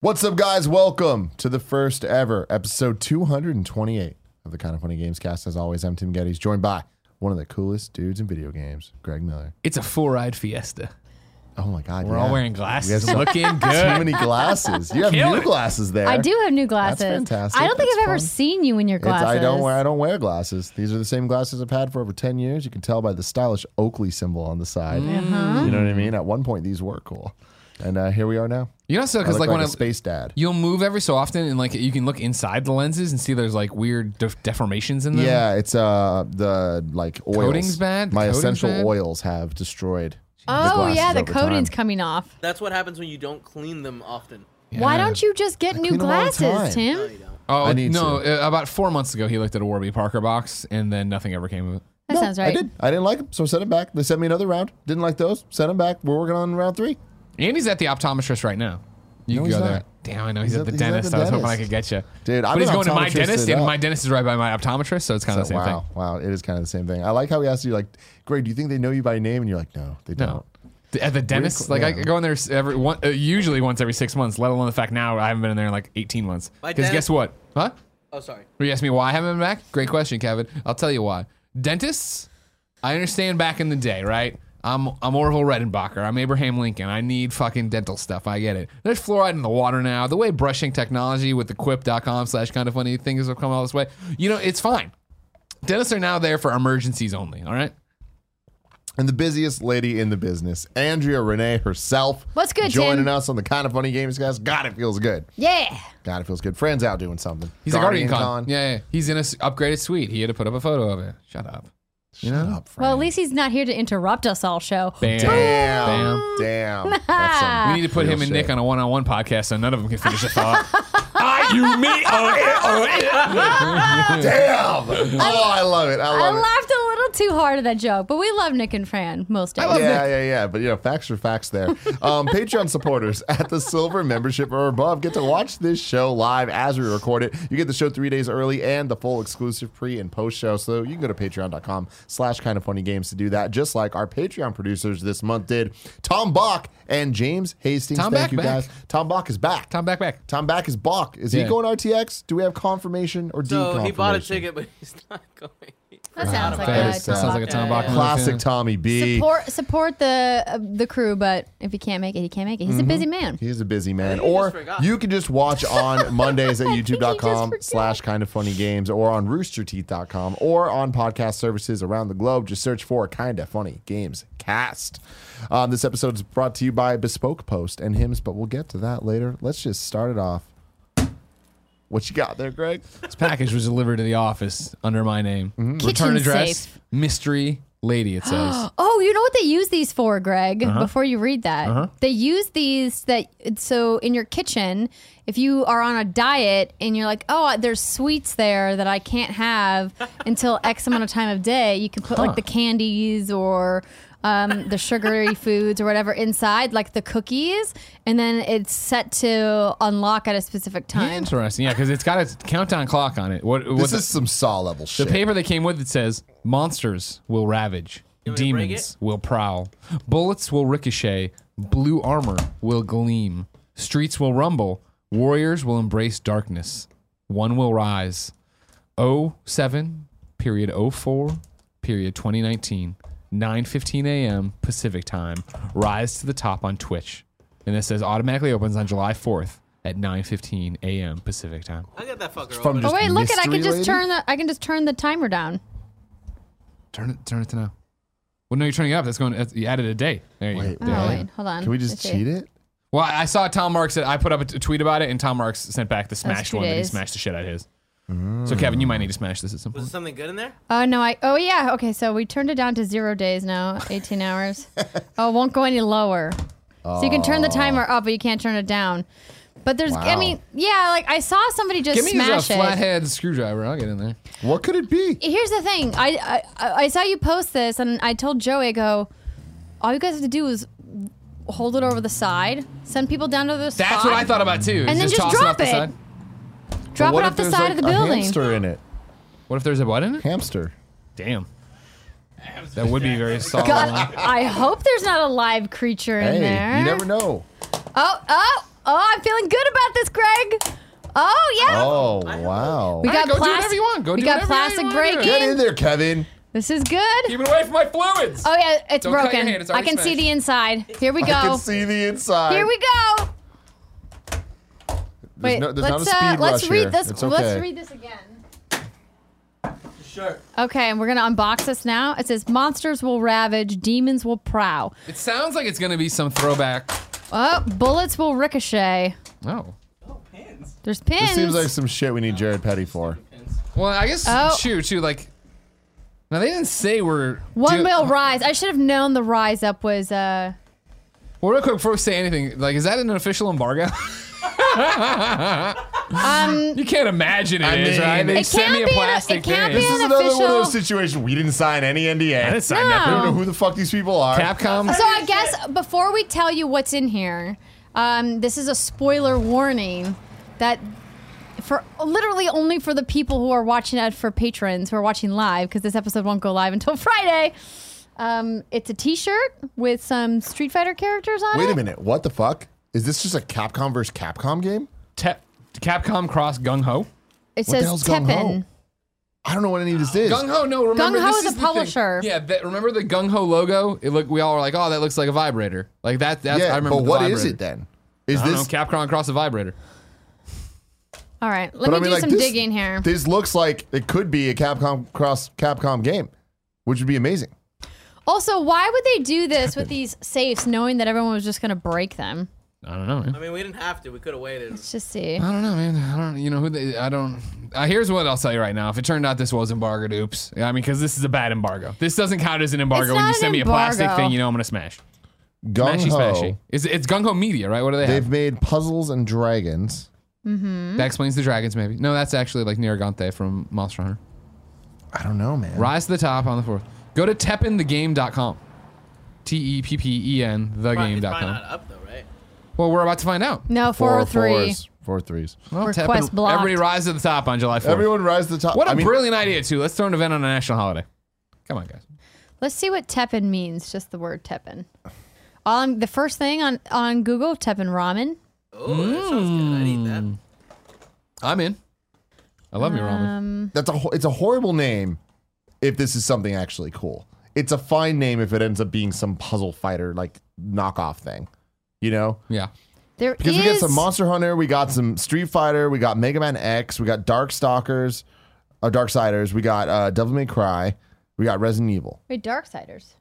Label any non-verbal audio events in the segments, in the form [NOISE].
What's up, guys? Welcome to the first ever episode 228 of the Kind of Funny Games cast. As always, I'm Tim Gettys, joined by one of the coolest dudes in video games, Greg Miller. It's a full ride fiesta. Oh my God, We're yeah. all wearing We glasses, have so- looking [LAUGHS] good. Too many glasses. You have Killing new it. glasses there. I do have new glasses. fantastic. I don't think That's I've ever seen you in your It's- glasses. I don't wear I don't wear glasses. These are the same glasses I've had for over ten years. You can tell by the stylish Oakley symbol on the side. Uh-huh. You know what I mean? At one point, these were cool, and uh, here we are now. You know, so I because look like like when a I, space dad. you'll move every so often, and like you can look inside the lenses and see there's like weird def- deformations in them. Yeah, it's uh the like oils. Coating's bad? The My coating's essential bad? oils have destroyed. Oh glasses yeah, the coating's time. coming off. That's what happens when you don't clean them often. Why don't you just get new clean 'em all glasses, No, Tim? you don't. Oh I need no! Uh, about four months ago, he looked at a Warby Parker box, and then nothing ever came of it. That No, sounds right. I did. I didn't like them, so I sent them back. They sent me another round. Didn't like those. Sent them back. We're working on round three. Andy's at the optometrist right now. You No, can go not. there. Damn, I know he's, He's at the at- he's at dentist. the I was hoping I could get you, Dude, I've But he's going to my dentist, and my dentist is right by my optometrist, so it's kind of So, the same wow, thing. wow, it is kind of the same thing. I like how he asked you, like, Greg, do you think they know you by name? And you're like, no, they No. don't. The- At the dentist, cool, like I go in there every one, uh, usually once every six months. Let alone the fact now I haven't been in there in like eighteen months. Because guess what? Huh? Oh, sorry. Were You ask me why I haven't been back? Great question, Kevin. I'll tell you why. Dentists, I understand back in the day, right? I'm I'm Orville Redenbacher. I'm Abraham Lincoln. I need fucking dental stuff. I get it. There's fluoride in the water now. The way brushing technology with the quip.com slash kind of funny things have come all this way, you know, it's fine. Dentists are now there for emergencies only, all right? And the busiest lady in the business, Andrea Renee herself. What's good, Joining Tim? us on the Kind of Funny Games, guys. God, it feels good. Yeah. God, it feels good. Friends out doing something. He's a Guardian Con. Con. Yeah, yeah. He's in a s- upgraded suite. He had to put up a photo of it. Shut up. Shut up, Well, at least he's not here to interrupt us all show. Bam. Damn. Bam. Damn. [LAUGHS] That's We need to put real him and shit. Nick on a one-on-one podcast so none of them can finish a thought. [LAUGHS] I, you, me, oh, yeah, oh, yeah. [LAUGHS] Damn. Oh, I love it. I I love it. laughed a little too hard at that joke, but we love Nick and Fran most days. yeah, yeah, yeah. But you know, facts are facts there. Um, [LAUGHS] Patreon supporters at the silver membership or above get to watch this show live as we record it. You get the show three days early and the full exclusive pre and post show. So you can go to patreon.com slash kind of funny games to do that, just like our Patreon producers this month did. Tom Bach and James Hastings. Tom Thank Bach you back. guys. Tom Bach is back. Tom back back. Tom Back is Bach. Is Yeah. He going RTX? Do we have confirmation or So deconfirmation? he bought a ticket, but he's not [LAUGHS] going. That sounds like That a Tom sounds like a Tom guy. Bach movie. Classic Tommy B. Support support the uh, the crew, but if he can't make it, he can't make it. He's a busy man. He's a busy man. Or you can just watch [LAUGHS] on Mondays at think he just youtube.com forgot. slash kind of funny games or on roosterteeth.com or on podcast services around the globe. Just search for kind of funny games cast. Um, this episode is brought to you by Bespoke Post and Hims, but we'll get to that later. Let's just start it off. What you got there, Greg? This package was delivered to the office under my name. Return Kitchen address, safe. mystery lady, it says. [GASPS] Oh, you know what they use these for, Greg? Uh-huh. Before you read that, they use these that so in your kitchen, if you are on a diet and you're like, oh, there's sweets there that I can't have [LAUGHS] until X amount of time of day, you can put Huh. like the candies or um, the sugary [LAUGHS] foods or whatever inside, like the cookies, and then it's set to unlock at a specific time. Interesting. Yeah, because it's got a countdown clock on it. What, what This the, is some saw level the shit. The paper that came with it says monsters will ravage, You want me to break demons will prowl, bullets will ricochet, blue armor will gleam, streets will rumble, warriors will embrace darkness, one will rise. 07 period 04 period 2019 9:15 a.m. Pacific time. Rise to the top on Twitch. And it says automatically opens on July 4th at 9:15 a.m. Pacific time. I got that fucker From open. Oh wait, look at I can just lady? turn the I can just turn the timer down. Turn it turn it to now. Well, no, you're turning it up. That's going. That's, you added a day. There you Wait, go. Oh wait, hold on. Can we just Let's see. cheat it? Well, I saw Tom Marks. That I put up a tweet about it, and Tom Marks sent back the smashed two one that he smashed the shit out of his. So Kevin, you might need to smash this at some Was point. there something good in there? Oh no, I oh yeah, okay, so we turned it down to zero days now, [LAUGHS] eighteen hours. Oh, it won't go any lower. So you can turn the timer up, but you can't turn it down. But there's, I Wow. mean, yeah, like I saw somebody just Give me a smash it. flathead screwdriver. I'll get in there. What could it be? Here's the thing, I, I I saw you post this, and I told Joey, I go, all you guys have to do is hold it over the side, send people down to the spot. That's what I thought about too. is And then just toss it drop off the it. side. Drop it off the side like, of the a building. hamster in it. What if there's a what in it? Hamster. Damn. That would be very solid. [LAUGHS] God, I hope there's not a live creature in Hey, there. you never know. Oh, oh, Oh, I'm feeling good about this, Greg. Oh yeah. Oh wow! We got right, go do whatever you want. Go we do got whatever you plastic want. breaking. Get in there, Kevin. This is good. Keep it away from my fluids. Oh yeah, it's Don't cut your broken. hand, it's I already can see the inside. Here we go. I can see the inside. Here we go. There's Wait, no, there's let's not a speed uh, let's rush read here. this. It's okay. Let's read this again. Sure. Okay, and we're gonna unbox this now. It says monsters will ravage, demons will prow. It sounds like it's gonna be some throwback. Oh, bullets will ricochet. Oh. Oh, pins. There's pins. This seems like some shit we need Jared Petty for. Pins. Well, I guess Oh. shoot, shoot. Like, now they didn't say we're One do- will rise. I should have known the rise up was uh Well, real quick before we say anything, like, is that an official embargo? [LAUGHS] um you can't imagine it I is, mean- right? They It sent can't me a be an- plastic it can't thing. This is another one of those situations we didn't sign any NDA. I didn't sign No. I don't know who the fuck these people are. Capcom. So I guess before we tell you what's in here, um, this is a spoiler warning that for literally only for the people who are watching it for patrons who are watching live because this episode won't go live until [LAUGHS] Friday. Um, it's a T-shirt with some Street Fighter characters on it. Wait a minute. What the fuck? Is this just a Capcom versus Capcom game? Te- Capcom Cross Gung Ho. It What the says hell's Gung Ho? Teppen. I don't know what any of this is. Gung Ho, no, remember Gung Ho this is a the thing. publisher. Yeah, that, remember the Gung Ho logo? It look, we all were like, oh, that looks like a vibrator. Like that. That's I yeah, remember. but the what is vibrator. it then? Is I don't this? know. Capcom Cross a vibrator. All right, let but me I mean, do like some this, digging here. This looks like it could be a Capcom cross Capcom game, which would be amazing. Also, why would they do this with these safes, knowing that everyone was just going to break them? I don't know, man. I mean, we didn't have to. We could have waited. Let's just see. I don't know, man. I don't. You know who? They, I don't. Uh, here's what I'll tell you right now. If it turned out this was embargoed, oops. I mean, because this is a bad embargo. This doesn't count as an embargo It's when you send me a plastic embargo. thing. You know I'm gonna smash. Gung Smashy, Ho. smashy. It's, it's Gung Ho Media, right? What do they have? They've made puzzles and dragons. That explains the dragons, maybe. No, that's actually like Nergigante from Monster Hunter. I don't know, man. Rise to the top on the fourth. Go to teppenthegame.com. T E P P E N It's probably not thegame.com. up though, right? Well, we're about to find out. No, Four 403. fours, four threes. Well, Request blocked. Everybody rise to the top on July 4th. Everyone rise to the top. what a I mean, brilliant idea, too. Let's throw an event on a national holiday. Come on, guys. Let's see what Teppen means, just the word Teppen. On the first thing on, on Google, Teppen ramen. Oh, that sounds good. I need that. Mm. I'm in. I love me ramen. Um, That's a ho- it's a horrible name if this is something actually cool. It's a fine name if it ends up being some puzzle fighter like knockoff thing. You know? Yeah. there Because we got some Monster Hunter, we got some Street Fighter, we got Mega Man X, we got Dark Stalkers, uh, Darksiders, we got uh, Devil May Cry, we got Resident Evil, Wait, Dark Darksiders.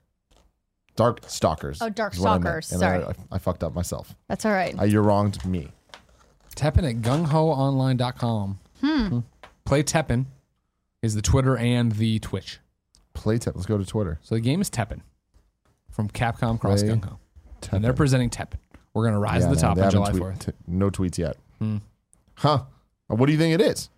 Dark Stalkers. Oh, Dark is what I meant. Stalkers, sorry. I, I, I fucked up myself. That's all right. Uh, you wronged me. Teppen at gunghoonline.com. Hmm. Play Teppen is the Twitter and the Twitch. Playtip. Let's go to Twitter. So the game is Teppen from Capcom Cross Play Gung Ho. And they're Teppen. presenting Teppen. We're going to rise Yeah, to the no, top they on haven't July tweet- 4th. t- no tweets yet. Hmm. Huh? What do you think it is?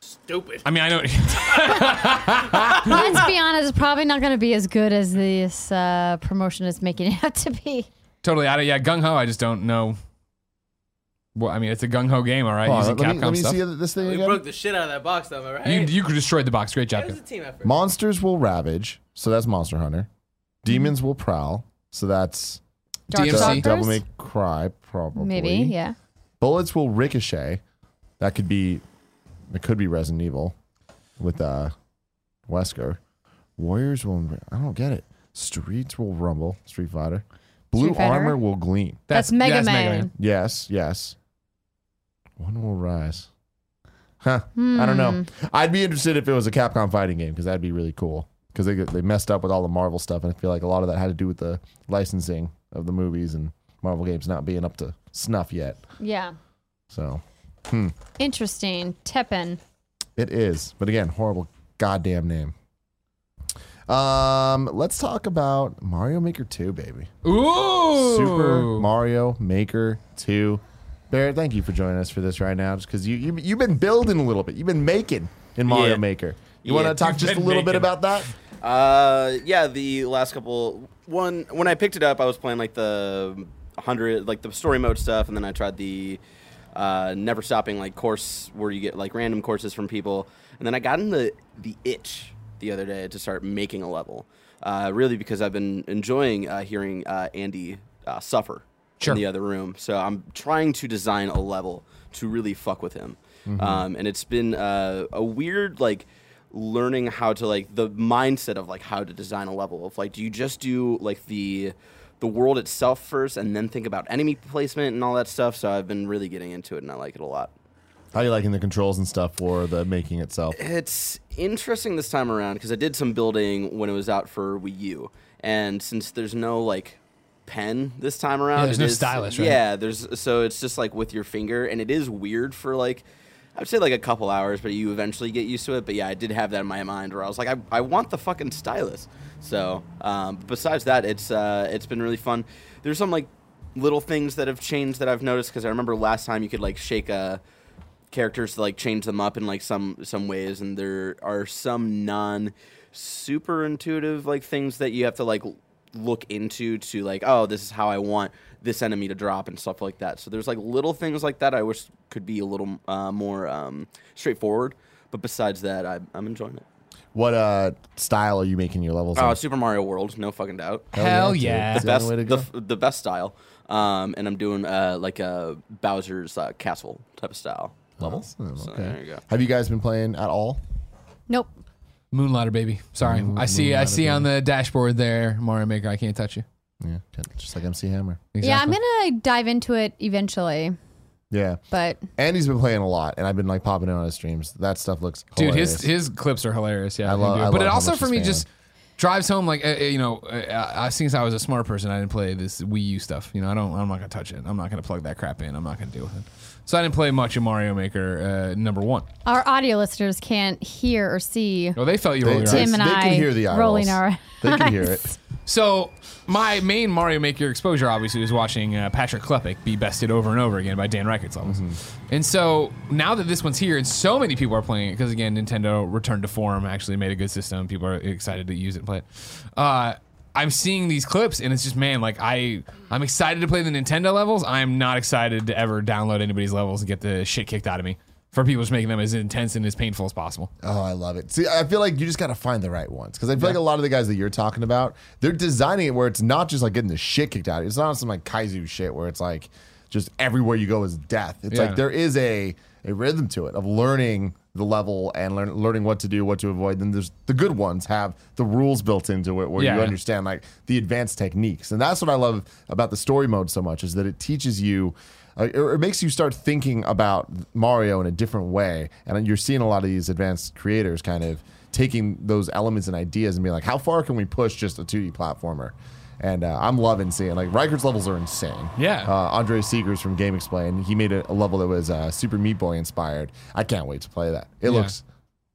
Stupid. I mean, I know. [LAUGHS] Let's be honest, it's probably not going to be as good as this uh, promotion is making [LAUGHS] it out to be. totally out of yeah, Gung Ho. I just don't know. Well, I mean, it's a Gung Ho game, all right, Hold using let Capcom me, let me stuff. see this thing We again. broke the shit out of that box, though, am right? you you destroyed the box. Great job. it was a team effort. Monsters will ravage, so that's Monster Hunter. Demons will prowl, so that's Dark DMC. De- Stalkers? Devil May Cry, probably. Maybe, yeah. Bullets will ricochet. That could be, it could be Resident Evil, with uh, Wesker. Warriors will. I don't get it. Streets will rumble. Street Fighter. Blue Street Fighter? armor will gleam. That's, Mega, that's Man. Yes, yes. One will rise. Huh. I don't know. I'd be interested if it was a Capcom fighting game because that'd be really cool. Because they they messed up with all the Marvel stuff, and I feel like a lot of that had to do with the licensing of the movies and Marvel games not being up to snuff yet. Yeah. So hmm. Interesting. Teppen. it is, but again, horrible goddamn name. Um, let's talk about Mario Maker 2, baby. Ooh, Super Mario Maker 2. Barrett, thank you for joining us for this right now, just because you, you you've been building a little bit. You've been making in Mario Yeah. Maker. You Yeah. want to talk just a little bit making. about that? Uh, yeah, the last couple one when I picked it up, I was playing like the hundred, like the story mode stuff, and then I tried the uh, never stopping like course where you get like random courses from people, and then I got in the the itch the other day to start making a level. Uh, really because I've been enjoying uh, hearing uh, Andy uh, suffer Sure. in the other room. So I'm trying to design a level to really fuck with him. Um, and it's been uh, a weird like learning how to like the mindset of like how to design a level of like do you just do like the the world itself first and then think about enemy placement and all that stuff so i've been really getting into it and i like it a lot How are you liking the controls and stuff for the making itself? it's interesting this time around because I did some building when it was out for Wii U, and since there's no like pen this time around, Yeah, there's no is- stylus, right? Yeah, there's so it's just like with your finger, and it is weird for like. I would say like a couple hours, but you eventually get used to it. But yeah, I did have that in my mind where I was like, I, I want the fucking stylus. So um, besides that, it's uh, it's been really fun. There's some like little things that have changed that I've noticed because I remember last time you could like shake a characters to like change them up in like some some ways and there are some non super intuitive like things that you have to like look into to like oh this is how I want this enemy to drop and stuff like that so there's like little things like that I wish could be a little uh, more um, straightforward but besides that I, I'm enjoying it What uh style are you making your levels? oh in? Super Mario World no fucking doubt Hell dude. yeah. That's the the best only way to the, the best style um, and I'm doing uh, like a Bowser's uh, castle type of style levels Awesome, so okay. there you go Have you guys been playing at all? Nope. Moonlighter, baby. Sorry, I see. I see on the dashboard there, Mario Maker. I can't touch you. Yeah, just like MC Hammer. Yeah, I'm gonna dive into it eventually, Yeah, but Andy's been playing a lot, and I've been like popping in on his streams. That stuff looks Dude, hilarious. his his clips are hilarious. Yeah, I love- it. I but love it how also much for he's me fan. just drives home like uh, uh, you know. Uh, I since I was a smart person, I didn't play this Wii U stuff. You know, I don't. I'm not gonna touch it. I'm not gonna plug that crap in. I'm not gonna deal with it. So I didn't play much of Mario Maker uh, number one. our audio listeners can't hear or see Oh, they felt you They- roll your Tim eyes. And they I can hear the eye rolling rolls. our. They can hear it. So my main Mario Maker exposure obviously was watching uh, Patrick Klepek be bested over and over again by Dan Ryckert's levels. And so now that this one's here and so many people are playing it, because again, Nintendo returned to form, actually made a good system. People are excited to use it and play it. Uh, I'm seeing these clips and it's just man, like I, I'm excited to play the Nintendo levels. I'm not excited to ever download anybody's levels and get the shit kicked out of me for people just making them as intense and as painful as possible. Oh, I love it. See, I feel like you just got to find the right ones because I feel like a lot of the guys that you're talking about, they're designing it where it's not just like getting the shit kicked out. It's not some like kaizo shit where it's like just everywhere you go is death. It's Yeah. like there is a a rhythm to it of learning the level and learn, learning what to do, what to avoid. Then there's the good ones have the rules built into it where you understand like the advanced techniques, and that's what I love about the story mode so much is that it teaches you it, it makes you start thinking about Mario in a different way, and you're seeing a lot of these advanced creators kind of taking those elements and ideas and being like, how far can we push just a 2D platformer? And uh, I'm loving seeing like Riker's levels are insane. Yeah. Uh, Andre Segers from GameXplain, he made a, a level that was uh, Super Meat Boy inspired. I can't wait to play that. It Yeah. looks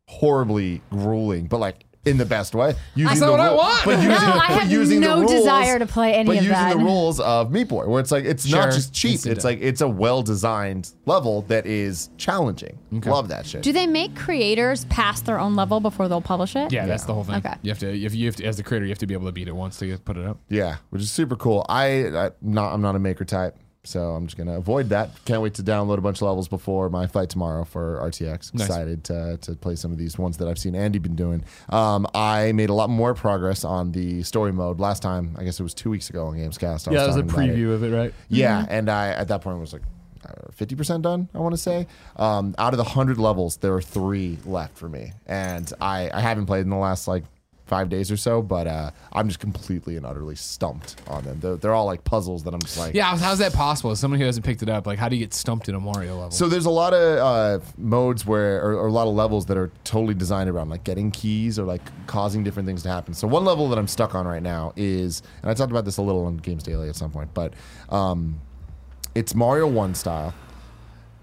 horribly grueling, but like in the best way. Using not the what I want. But No, using, I but have using no rules, desire to play any but of using that. the rules of Meat Boy, where it's like it's not just cheap. Instant It's like it's a well designed level that is challenging. Love that shit. Do they make creators pass their own level before they'll publish it? Yeah, that's the whole thing. Okay. You have to, if you have to, as the creator, you have to be able to beat it once to put it up. Yeah, which is super cool. I, I not I'm not a maker type, so I'm just gonna avoid that. Can't wait to download a bunch of levels before my fight tomorrow for RTX. Nice. Excited to, to play some of these ones that I've seen Andy been doing. Um, I made a lot more progress on the story mode last time. I guess it was two weeks ago on Gamescast. I Yeah, that was a about it. preview of it, right? Yeah, and I at that point was like fifty percent done. I want to say. Um, out of the hundred levels, there are three left for me, and I I haven't played in the last like five days or so, but uh, I'm just completely and utterly stumped on them. They're, they're all like puzzles that I'm just like. Yeah, how's- that possible? As someone who hasn't picked it up, like, how do you get stumped in a Mario level? So there's a lot of uh, modes where, or, or a lot of levels that are totally designed around like getting keys or like causing different things to happen. So one level that I'm stuck on right now is, and I talked about this a little on Games Daily at some point, but um, it's Mario One style,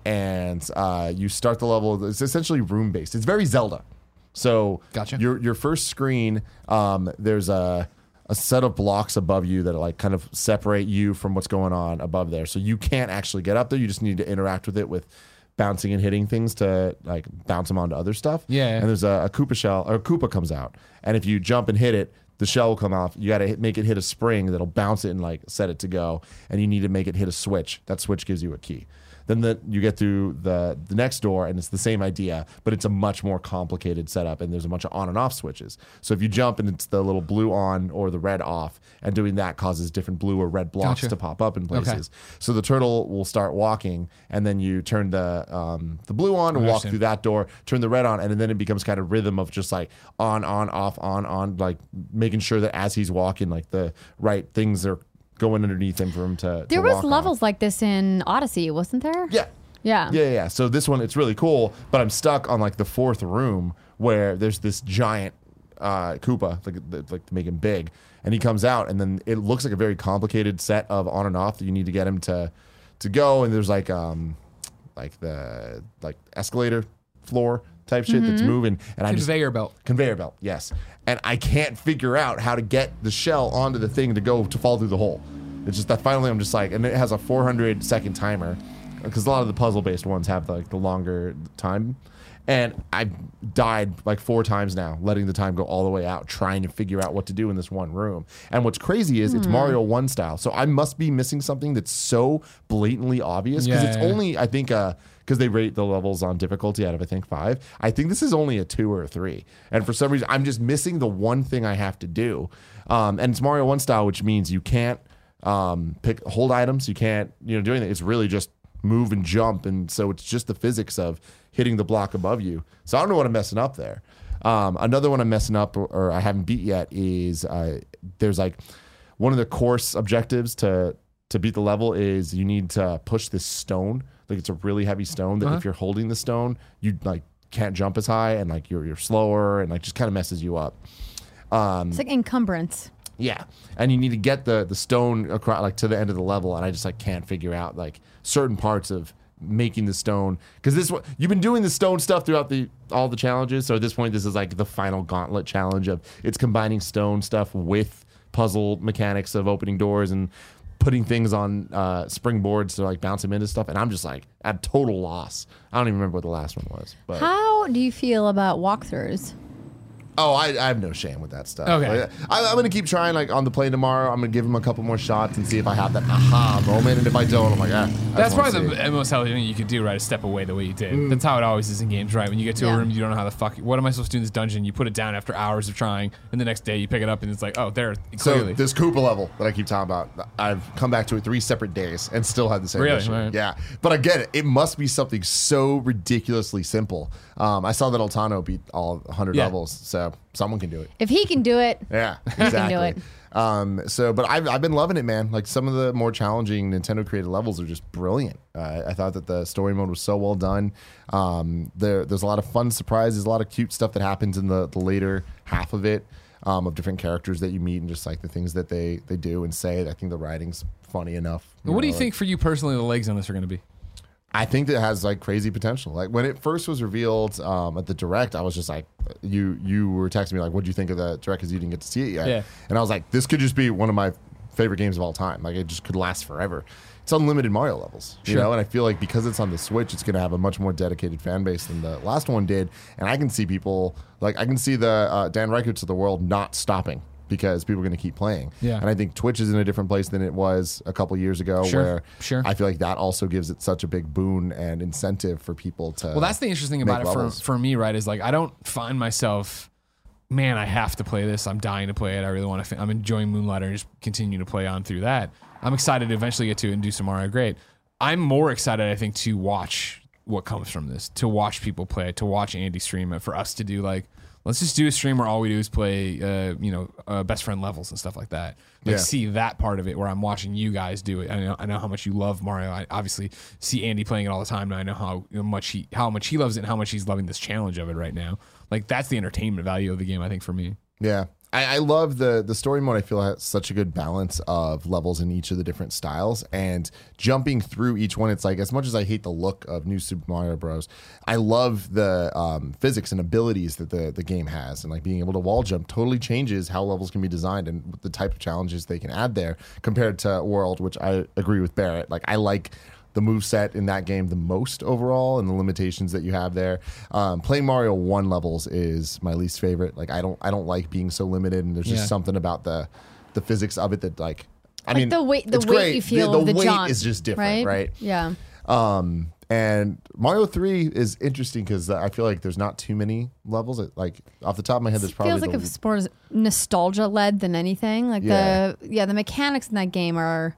and uh, you start the level. It's essentially room based. It's very Zelda. So Gotcha. your your first screen, um, there's a a set of blocks above you that like kind of separate you from what's going on above there. So you can't actually get up there. You just need to interact with it with bouncing and hitting things to like bounce them onto other stuff. Yeah. And there's a, a Koopa shell or a Koopa comes out, and if you jump and hit it, the shell will come off. You got to make it hit a spring that'll bounce it and like set it to go, and you need to make it hit a switch. That switch gives you a key. Then the, you get through the the next door, and it's the same idea, but it's a much more complicated setup, and there's a bunch of on and off switches. So if you jump and it's the little blue on or the red off, and doing that causes different blue or red blocks Gotcha. to pop up in places. So the turtle will start walking, and then you turn the um, the blue on and walk through that door, turn the red on, and then it becomes kind of rhythm of just like on, on, off, on, on, like making sure that as he's walking, like the right things are going underneath him for him to. There to was walk on. levels like this in Odyssey, wasn't there? Yeah. Yeah. Yeah, yeah, yeah. So this one, it's really cool, but I'm stuck on like the fourth room where there's this giant uh, Koopa, like, like to make him big, and he comes out, and then it looks like a very complicated set of on and off that you need to get him to to go, and there's like um like the like escalator floor type shit that's moving, and I just Conveyor belt. conveyor belt, yes, and I can't figure out how to get the shell onto the thing to go to fall through the hole. It's just that finally I'm just like, and it has a 400 second timer because a lot of the puzzle based ones have like the longer time. And I've died like four times now, letting the time go all the way out, trying to figure out what to do in this one room. And what's crazy is it's Mario One style, so I must be missing something that's so blatantly obvious because Yeah, it's yeah, only I think uh because they rate the levels on difficulty out of I think five. I think this is only a two or a three, and for some reason I'm just missing the one thing I have to do. Um, and it's Mario One style, which means you can't um, pick hold items, you can't you know do anything. It's really just move and jump, and so it's just the physics of hitting the block above you. So I don't know what I'm messing up there. Um, another one I'm messing up or, or I haven't beat yet is uh, there's like one of the course objectives to to beat the level is you need to push this stone. Like it's a really heavy stone that Uh-huh. if you're holding the stone, you like can't jump as high and like you're you're slower and like just kind of messes you up. Um, It's like encumbrance. Yeah, and you need to get the the stone across like to the end of the level, and I just like can't figure out like certain parts of making the stone because this one you've been doing the stone stuff throughout the all the challenges. So at this point, this is like the final gauntlet challenge of it's combining stone stuff with puzzle mechanics of opening doors and putting things on uh, springboards to like bounce them into stuff. And I'm just like at total loss. I don't even remember what the last one was, but How do you feel about walkthroughs? Oh, I, I have no shame with that stuff. Okay. Like, I, I'm gonna keep trying. Like on the plane tomorrow, I'm gonna give him a couple more shots and see if I have that aha moment. And if I don't, I'm like, ah. That's wanna probably see. the most healthy thing you could do, right? Is step away the way you did. That's how it always is in games, right? When you get to Yeah. a room, you don't know how the fuck. What am I supposed to do in this dungeon? You put it down after hours of trying, and the next day you pick it up, and it's like, oh, there, So this Koopa level that I keep talking about, I've come back to it three separate days and still had the same Really? issue. Right. Yeah, but I get it. It must be something so ridiculously simple. Um, I saw that Altano beat all 100 Yeah. levels, so someone can do it. If he can do it, [LAUGHS] Yeah, can exactly. do it. Um, so, but I've, I've been loving it, man. Like some of the more challenging Nintendo created levels are just brilliant. Uh, I thought that the story mode was so well done. Um, there, there's a lot of fun surprises, a lot of cute stuff that happens in the, the later half of it. Um, of different characters that you meet and just like the things that they they do and say. I think the writing's funny enough. what do you know, think for you personally the legs on this are going to be? I think that it has like crazy potential. Like when it first was revealed um, at the direct, I was just like, you you were texting me like, what do you think of the direct? Because you didn't get to see it yet. Yeah. And I was like, this could just be one of my favorite games of all time. Like it just could last forever. It's unlimited Mario levels, you Sure. know. And I feel like because it's on the Switch, it's going to have a much more dedicated fan base than the last one did. And I can see people like I can see the uh, Dan Ryckerts of the world not stopping. Because people are going to keep playing, Yeah. and I think Twitch is in a different place than it was a couple years ago, Sure, where sure. I feel like that also gives it such a big boon and incentive for people to. Well, that's the interesting about it for, for me, right? Is like I don't find myself, man, I have to play this. I'm dying to play it. I really want to. I'm enjoying Moonlighter and just continue to play on through that. I'm excited to eventually get to it and do some Mario Great. I'm more excited, I think, to watch what comes from this, to watch people play it, to watch Andy stream it, for us to do like. Let's just do a stream where all we do is play, uh, you know, uh, best friend levels and stuff like that. Like Yeah. see that part of it where I'm watching you guys do it. I know, I know how much you love Mario. I obviously see Andy playing it all the time, and I know how much he how much he loves it and how much he's loving this challenge of it right now. Like that's the entertainment value of the game, I think, for me. Yeah. I, I love the the story mode. I feel has such a good balance of levels in each of the different styles, and jumping through each one. It's like as much as I hate the look of New Super Mario Bros. I love the um, physics and abilities that the the game has, and like being able to wall jump totally changes how levels can be designed and the type of challenges they can add there compared to World, which I agree with Barrett. Like I like the move set in that game the most overall and the limitations that you have there. Um, playing Mario one levels is my least favorite. Like I don't I don't like being so limited, and there's just something about the the physics of it that like I Like mean the weight- the weight great. you feel the, of the weight jaunt, is just different, right? Yeah. Um, and Mario Three is interesting because I feel like there's not too many levels. Like off the top of my head, there's probably it feels like the, it's more nostalgia led than anything. Like Yeah. the yeah, the mechanics in that game are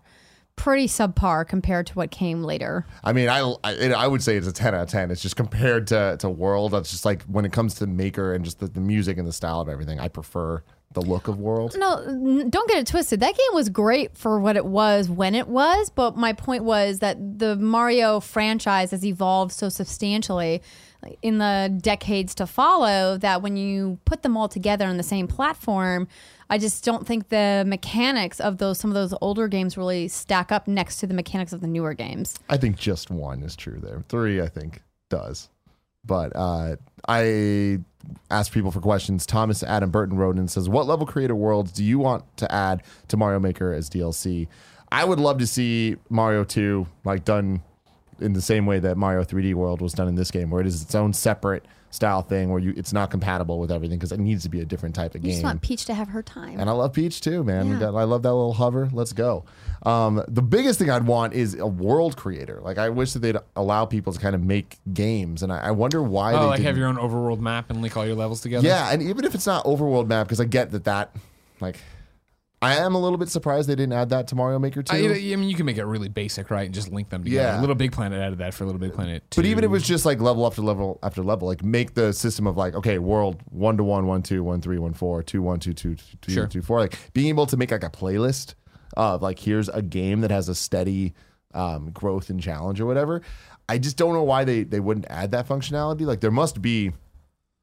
pretty subpar compared to what came later. I mean, I, I it- I would say it's a ten out of ten. It's just compared to to World. That's just like when it comes to Maker and just the, the music and the style of everything, I prefer the look of World. No, don't get it twisted. That game was great for what it was when it was, but my point was that the Mario franchise has evolved so substantially in the decades to follow that when you put them all together on the same platform, I just don't think the mechanics of those some of those older games really stack up next to the mechanics of the newer games. I think just one is true there. Three, I think, does. But uh, I asked people for questions. Thomas Adam Burton wrote and says, What level creator worlds do you want to add to Mario Maker as DLC? I would love to see Mario 2 like done in the same way that Mario 3D World was done in this game, where it is its own separate style thing where you it's not compatible with everything because it needs to be a different type of You just game. want Peach to have her time. And I love Peach too, man. Yeah. got- I love that little hover. Let's go. Um, the biggest thing I'd want is a world creator. Like I wish that they'd allow people to kind of make games, and I, I wonder why Oh, they like didn't. have your own overworld map and link all your levels together. yeah, and even if it's not overworld map, because I get that that like I am a little bit surprised they didn't add that to Mario Maker I, too. I mean, you can make it really basic, right, and just link them together. Yeah. Little Big Planet added that for Little Big Planet. But even if it was just like level after level after level, like make the system of like, okay, world one to one, one two, one three, one four, two one, two two, two Sure. two four, like being able to make like a playlist of like here's a game that has a steady um, growth and challenge or whatever. I just don't know why they they wouldn't add that functionality. Like there must be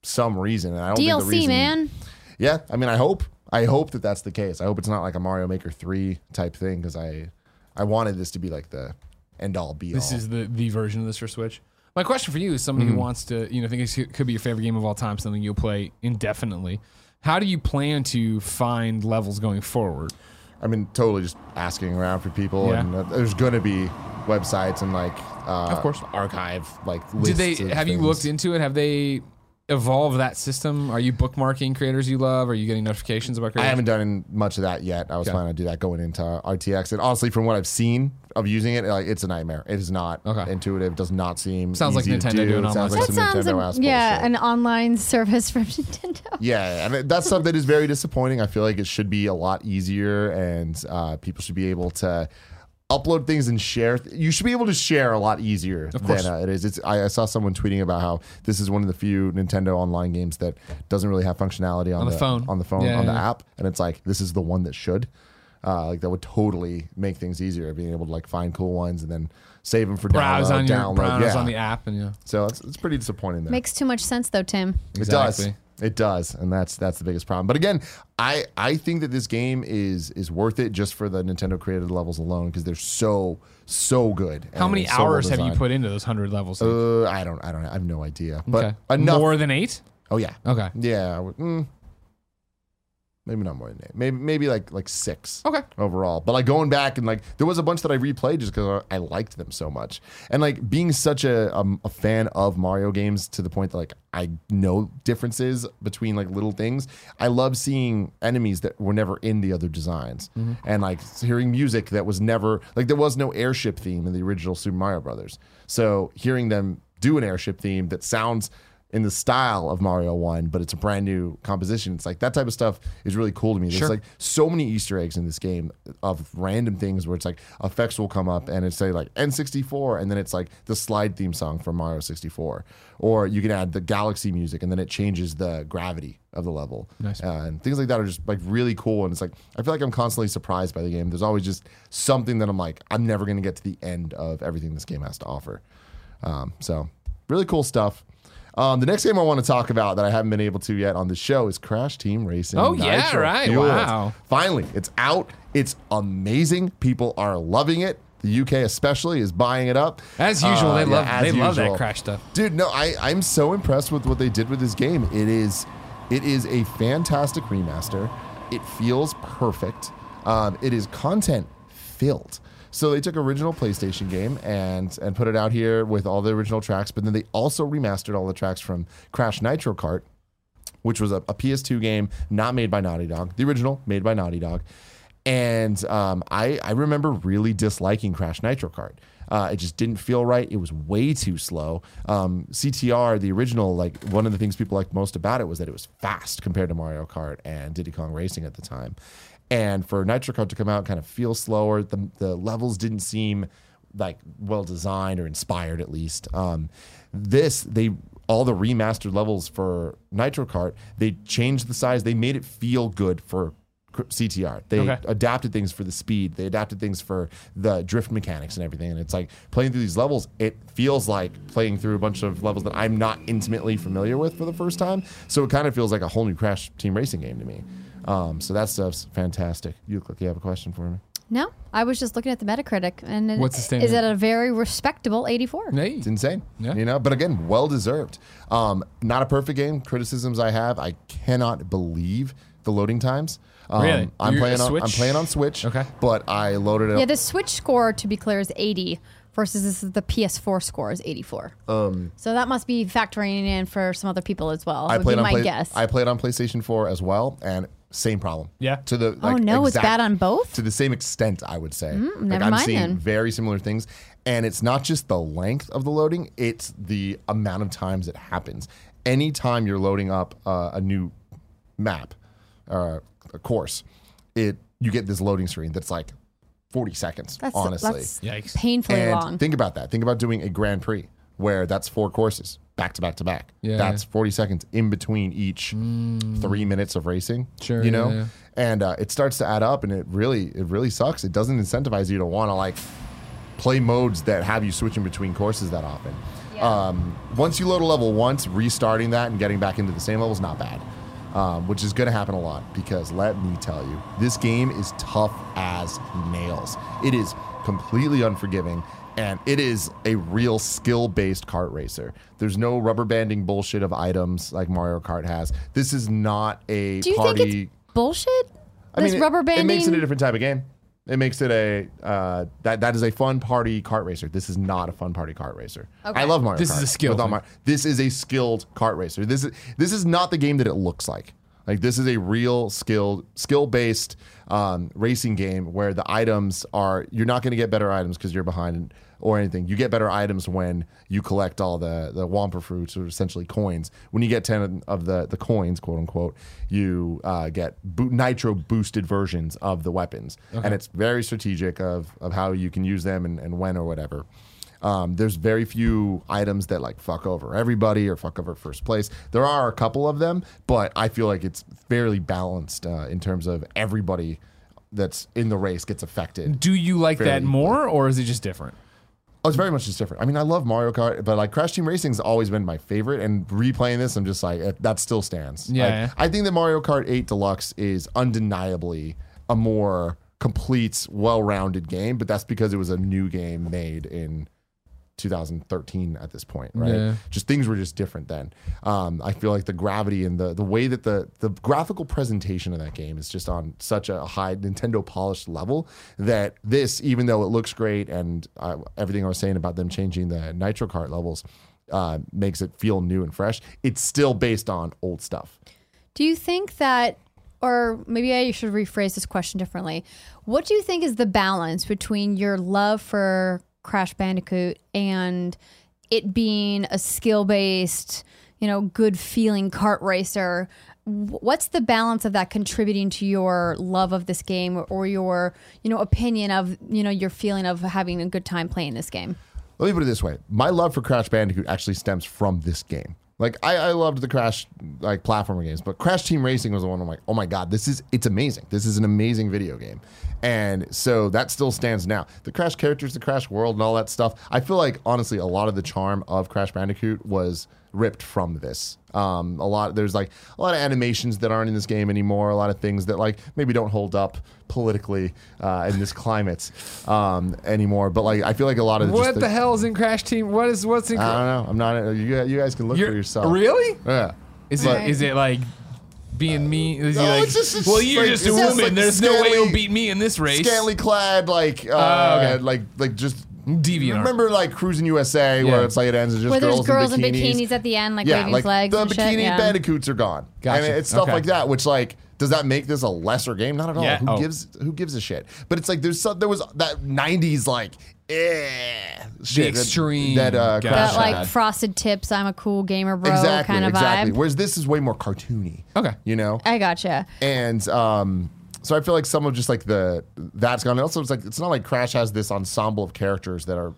some reason, and I don't think the DLC, reason, man. Yeah, I mean, I hope I hope that that's the case. I hope it's not like a Mario Maker three type thing because I I wanted this to be like the end all be all. This is the the version of this for Switch. My question for you is somebody Mm-hmm. who wants to, you know, think it could be your favorite game of all time, something you'll play indefinitely. How do you plan to find levels going forward? I mean, totally just asking around for people, Yeah. and uh, there's going to be websites and like, uh, Of course. archive like. Did they have you looked into it? Have they evolved that system? Are you bookmarking creators you love? Are you getting notifications about creators? I haven't done much of that yet. I was Okay. planning to do that going into RTX, and honestly, from what I've seen of using it, like it's a nightmare. It is not Okay. intuitive. Does not seem Sounds like easy to Nintendo do. doing It sounds online like That sounds Nintendo like, yeah, bullshit. an online [LAUGHS] service from Nintendo. Yeah, and that's something that is very disappointing. I feel like it should be a lot easier, and uh, people should be able to upload things and share. You should be able to share a lot easier course. than uh, it is. It's, I, I saw someone tweeting about how this is one of the few Nintendo online games that doesn't really have functionality on, On the phone. on the phone, Yeah, on the app, and it's like this is the one that should. Uh, like that would totally make things easier, being able to like find cool ones and then save them for browse download. on your download. browse yeah. on the app and yeah. So it's, it's pretty disappointing there. Makes too much sense though, Tim. It does. It does, and that's that's the biggest problem. But again, I I think that this game is is worth it just for the Nintendo created levels alone because they're so so good. How many so well hours have you put into those hundred levels? Uh, I don't I don't I have no idea, but okay. enough. More than eight? oh yeah, Okay. yeah. Mm, maybe not more than eight. Maybe maybe like like six. Okay. overall. But like going back and like there was a bunch that I replayed just because I liked them so much, and like being such a um, a fan of Mario games to the point that like I know differences between like little things. I love seeing enemies that were never in the other designs, and like hearing music that was never like there was no airship theme in the original Super Mario Brothers. So hearing them do an airship theme that sounds in the style of Mario 1, but it's a brand new composition. It's like that type of stuff is really cool to me. There's Sure. like so many Easter eggs in this game of random things where it's like effects will come up and it's say like N64 and then it's like the slide theme song from Mario 64. Or you can add the galaxy music and then it changes the gravity of the level. Nice. Uh, and things like that are just like really cool. And it's like, I feel like I'm constantly surprised by the game. There's always just something that I'm like, I'm never going to get to the end of everything this game has to offer. Um, so really cool stuff. Um, the next game I want to talk about that I haven't been able to yet on the show is Crash Team Racing. Oh, yeah, right. Fueled. Wow. Finally, it's out. It's amazing. People are loving it. The UK especially is buying it up. As usual, Uh, they love they love that crash stuff. Dude, no, I, I'm so impressed with what they did with this game. It is it is a fantastic remaster. It feels perfect. Um, it is content filled. So they took original PlayStation game and and put it out here with all the original tracks, but then they also remastered all the tracks from Crash Nitro Kart, which was a, a PS2 game not made by Naughty Dog, the original made by Naughty Dog. And um, I, I remember really disliking Crash Nitro Kart. Uh, it just didn't feel right. It was way too slow. Um, CTR, the original, like one of the things people liked most about it was that it was fast compared to Mario Kart and Diddy Kong Racing at the time. And for Nitro Kart to come out, kind of feel slower. The the levels didn't seem like well designed or inspired, at least. Um, this they all the remastered levels for Nitro Kart, they changed the size. They made it feel good for CTR. They Okay. adapted things for the speed. They adapted things for the drift mechanics and everything. And it's like playing through these levels, it feels like playing through a bunch of levels that I'm not intimately familiar with for the first time. So it kind of feels like a whole new Crash Team Racing game to me. Um, so that stuff's fantastic. You look like you have a question for me. No, I was just looking at the Metacritic, and it, What's the standard? is at a very respectable 84. Hey. It's insane. Yeah. You know, but again, well deserved. Um, not a perfect game. Criticisms I have. I cannot believe the loading times. Um, Really? I'm You're playing a on I'm Switch? playing on Switch. Okay. But I loaded it Yeah, up. the Switch score, to be clear, is 80 versus this is the PS4 score is 84. Um, so that must be factoring in for some other people as well. I would played be on my play, guess. I played on PlayStation 4 as well, and same problem. Yeah. To the oh like, no, it's bad on both. to the same extent, I would say. like never I'm mind seeing then. very similar things, and it's not just the length of the loading; it's the amount of times it happens. Anytime you're loading up uh, a new map, uh, a course, it you get this loading screen that's like 40 seconds. That's honestly, that's Yikes. painfully and long. think about that. Think about doing a Grand Prix where that's four courses back to back to back. Yeah, that's yeah. 40 seconds in between each three minutes of racing. Sure, You know? yeah, yeah. And uh, it starts to add up and it really, it really sucks. It doesn't incentivize you to want to like play modes that have you switching between courses that often. Um, once you load a level once, restarting that and getting back into the same level is not bad. Um, which is going to happen a lot because let me tell you, this game is tough as nails. It is completely unforgiving and it is a real skill based kart racer. There's no rubber banding bullshit of items like Mario Kart has. This is not a Do you party. think it's bullshit? I this mean, it- rubber it, banding. makes it a different type of game. It makes it a uh, that that is a fun party kart racer. This is not a fun party kart racer. Okay. I love Mario. This Kart is a skill with all thing. my- this is a skilled kart racer. This is this is not the game that it looks like. Like this is a real skilled skill based um, racing game where the items are you're not going to get better items because you're behind or anything. You get better items when you collect all the the Wumpa fruits or essentially coins. When you get ten of the the coins, quote unquote, you uh, get bo- nitro boosted versions of the weapons, and it's very strategic of of how you can use them and, and when or whatever. Um, there's very few items that like fuck over everybody or fuck over first place. There are a couple of them, but I feel like it's fairly balanced uh, in terms of everybody that's in the race gets affected. Do you like that more, or is it just different? Oh, it's very much just different. I mean, I love Mario Kart, but like Crash Team Racing's always been my favorite. And replaying this, I'm just like, eh, that still stands. Yeah, Like, yeah. I think that Mario Kart 8 Deluxe is undeniably a more complete, well-rounded game, but that's because it was a new game made in 2013 at this point, right? Yeah. Just things were just different then. Um, I feel like the gravity and the the way that the the graphical presentation of that game is just on such a high Nintendo polished level that this, even though it looks great and uh, everything I was saying about them changing the Nitro Kart levels. Uh, makes it feel new and fresh. It's still based on old stuff. Do you think that, or maybe I should rephrase this question differently? What do you think is the balance between your love for Crash Bandicoot and it being a skill based, you know, good feeling kart racer? What's the balance of that contributing to your love of this game or, or your, you know, opinion of, you know, your feeling of having a good time playing this game? Let me put it this way: my love for Crash Bandicoot actually stems from this game. Like I, I loved the Crash like platformer games, but Crash Team Racing was the one I'm like, oh my god, this is it's amazing. This is an amazing video game, and so that still stands now. The Crash characters, the Crash world, and all that stuff. I feel like honestly, a lot of the charm of Crash Bandicoot was ripped from this. Um, a lot there's like a lot of animations that aren't in this game anymore. A lot of things that like maybe don't hold up politically uh, in this climate um, anymore. But like I feel like a lot of What the, hell is in Crash Team? What is what's in? I don't know. I'm not. You, you guys can look for You're- yourself. Really? Yeah. Is But- it is it like being me? Is No, like, it's just- it's well, you're like- just a woman. like There's no way you'll beat me in this race. Scantily clad, like, uh, Oh, okay. like, like just. Deviant. Remember, like Cruis'n USA, Yeah. where it's like it ends with just Where there's girls, girls in in bikinis. bikinis at the end, like yeah, waving like flags the and bikini shit. Yeah. bandicoots are gone. Gotcha. And it's stuff Okay. like that, which like Does that make this a lesser game? Not at all. Yeah. Who Oh. gives who gives a shit? But it's like there's some, there was that '90s like eh, shit that- extreme that, uh, guy. Crash That like had. frosted tips, I'm a cool gamer bro exactly kind of exactly. vibe. Whereas this is way more cartoony. Okay. you know. I gotcha. and um, so I feel like some of just like the that's gone. And also, it's like it's not like Crash has this ensemble of characters that are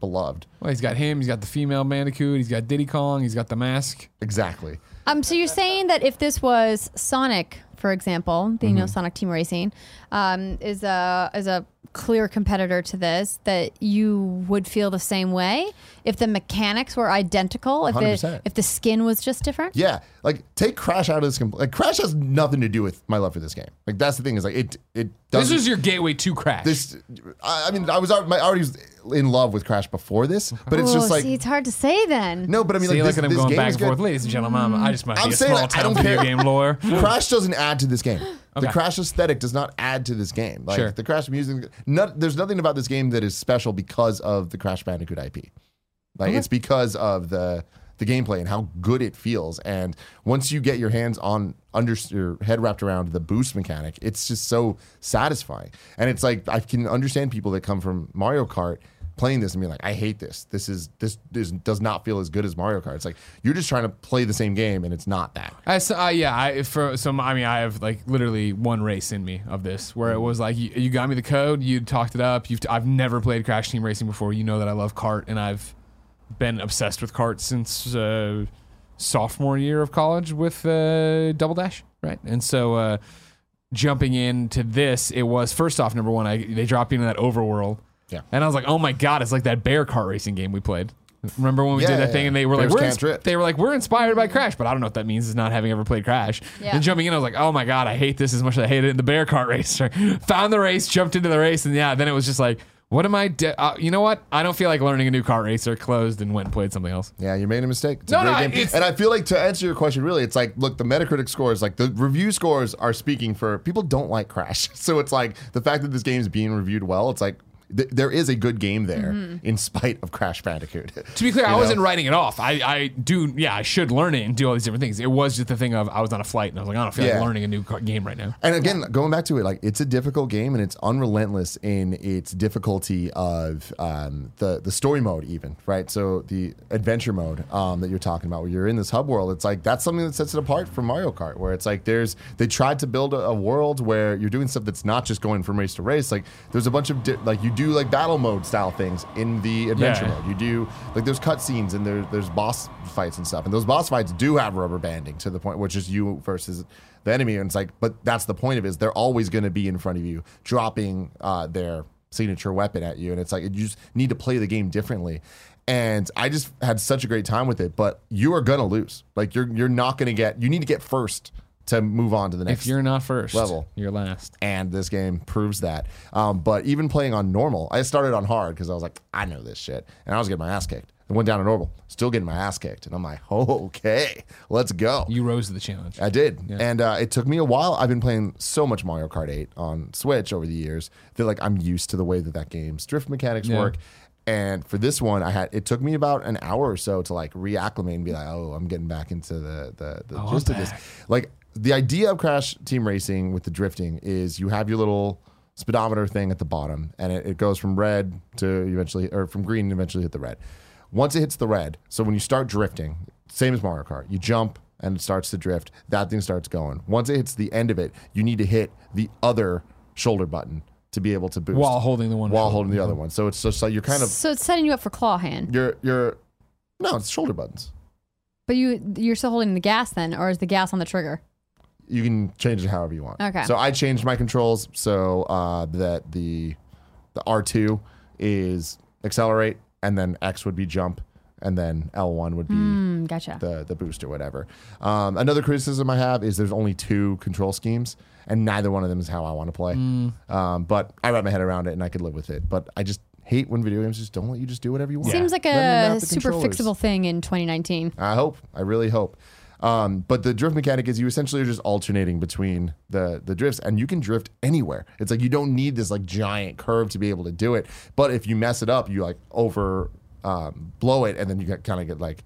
beloved. Well, he's got him. He's got the female Bandicoot. He's got Diddy Kong. He's got the mask. Exactly. Um, so you're saying that if this was Sonic, for example, the you Mm-hmm. know Sonic Team Racing, um, is a is a clear competitor to this, that you would feel the same way if the mechanics were identical, if it if the skin was just different. Yeah, like take Crash out of this. compl- Like Crash has nothing to do with my love for this game. Like that's the thing is like it it This doesn't. was your gateway to Crash. this, I I mean, I was al- my already was in love with Crash before this, but it's Oh, just like see, it's hard to say then. no. But I mean, See, like look this, at him this going game back is and forth. Ladies and gentlemen, I just might I'm be a saying small I town don't video care. game lore. [LAUGHS] Crash doesn't add to this game. The Crash aesthetic does not add to this game. Like Sure. the Crash music, not, there's nothing about this game that is special because of the Crash Bandicoot IP. Like it's because of the the gameplay and how good it feels. And once you get your hands on under your head wrapped around the boost mechanic, it's just so satisfying. And it's like I can understand people that come from Mario Kart playing this and being like, I hate this. This is this, this does not feel as good as Mario Kart. It's like you're just trying to play the same game and it's not that. I so, uh, yeah, I for some I mean I have like literally one race in me of this where it was like you, you got me the code, you talked it up. You've I've never played Crash Team Racing before. You know that I love kart and I've been obsessed with kart since uh, sophomore year of college with uh, Double Dash, right? And so uh, jumping into this, it was first off number one. I they dropped me into that overworld, Yeah. and I was like, oh my god, it's like that bear kart racing game we played. Remember when we Yeah, did that yeah, thing yeah. and they were Bears like, we're ins- trip. they were like, we're inspired by Crash, but I don't know what that means. Is not having ever played Crash. Yeah. Then jumping in, I was like, oh my god, I hate this as much as I hated it in the bear cart [LAUGHS] race. Found the race, jumped into the race, and yeah, then it was just like, what am I? De- uh, you know what? I don't feel like learning a new kart racer. closed and went and played something else. Yeah, you made a mistake. It's No, a great no, game. it's- and I feel like to answer your question, really, it's like, look, the Metacritic scores, like the review scores are speaking for people don't like Crash. [LAUGHS] So it's like the fact that this game is being reviewed well, it's like th- there is a good game there in spite of Crash Bandicoot. [LAUGHS] To be clear, I know? wasn't writing it off. I, I do, yeah, I should learn it and do all these different things. It was just the thing of I was on a flight and I was like, I don't feel Yeah. like learning a new game right now. And again, going back to it, like it's a difficult game and it's unrelentless in its difficulty of um, the the story mode, even right. So the adventure mode um, that you're talking about, where you're in this hub world, it's like that's something that sets it apart from Mario Kart, where it's like there's they tried to build a, a world where you're doing stuff that's not just going from race to race. Like there's a bunch of di- like you do like battle mode style things in the adventure Yeah. mode. You do like there's cutscenes and there, there's boss fights and stuff, and those boss fights do have rubber banding to the point which is you versus the enemy, and it's like, but that's the point of it is they're always going to be in front of you, dropping uh, their signature weapon at you, and it's like you just need to play the game differently. And I just had such a great time with it, but you are gonna lose. Like you're you're not gonna get. You need to get first to move on to the next If you're not first, level. you're last. and this game proves that. Um, but even playing on normal, I started on hard because I was like, I know this shit, and I was getting my ass kicked. I went down to normal, still getting my ass kicked, and I'm like, oh, [LAUGHS] okay, let's go. You rose to the challenge. I did, and uh, it took me a while. I've been playing so much Mario Kart 8 on Switch over the years that like I'm used to the way that that game's drift mechanics Yeah. work. And for this one, I had it took me about an hour or so to like reacclimate and be like, oh, I'm getting back into the the, the Oh, gist of this. Like the idea of Crash Team Racing with the drifting is you have your little speedometer thing at the bottom, and it, it goes from red to eventually, or from green and eventually hit the red. Once it hits the red, so when you start drifting, same as Mario Kart, you jump and it starts to drift. That thing starts going. Once it hits the end of it, you need to hit the other shoulder button to be able to boost While holding the one while shoulder. holding the other one. So it's just like you're kind of So it's setting you up for claw hand, you're you're no, it's shoulder buttons. but you you're still holding the gas then, or is the gas on the trigger? You can change it however you want. Okay. So I changed my controls so uh, that the the R two is accelerate, and then X would be jump, and then L one would be Hmm, gotcha. the the boost or whatever. Um, another criticism I have is there's only two control schemes, and neither one of them is how I want to play. Um, but I wrap my head around it, and I could live with it. But I just hate when video games just don't let you just do whatever you want. Seems like Let a super fixable thing in 2019. I hope. I really hope. Um, but the drift mechanic is you essentially are just alternating between the the drifts, and you can drift anywhere. It's like you don't need this like giant curve to be able to do it. But if you mess it up, you like over um, blow it, and then you kind of get like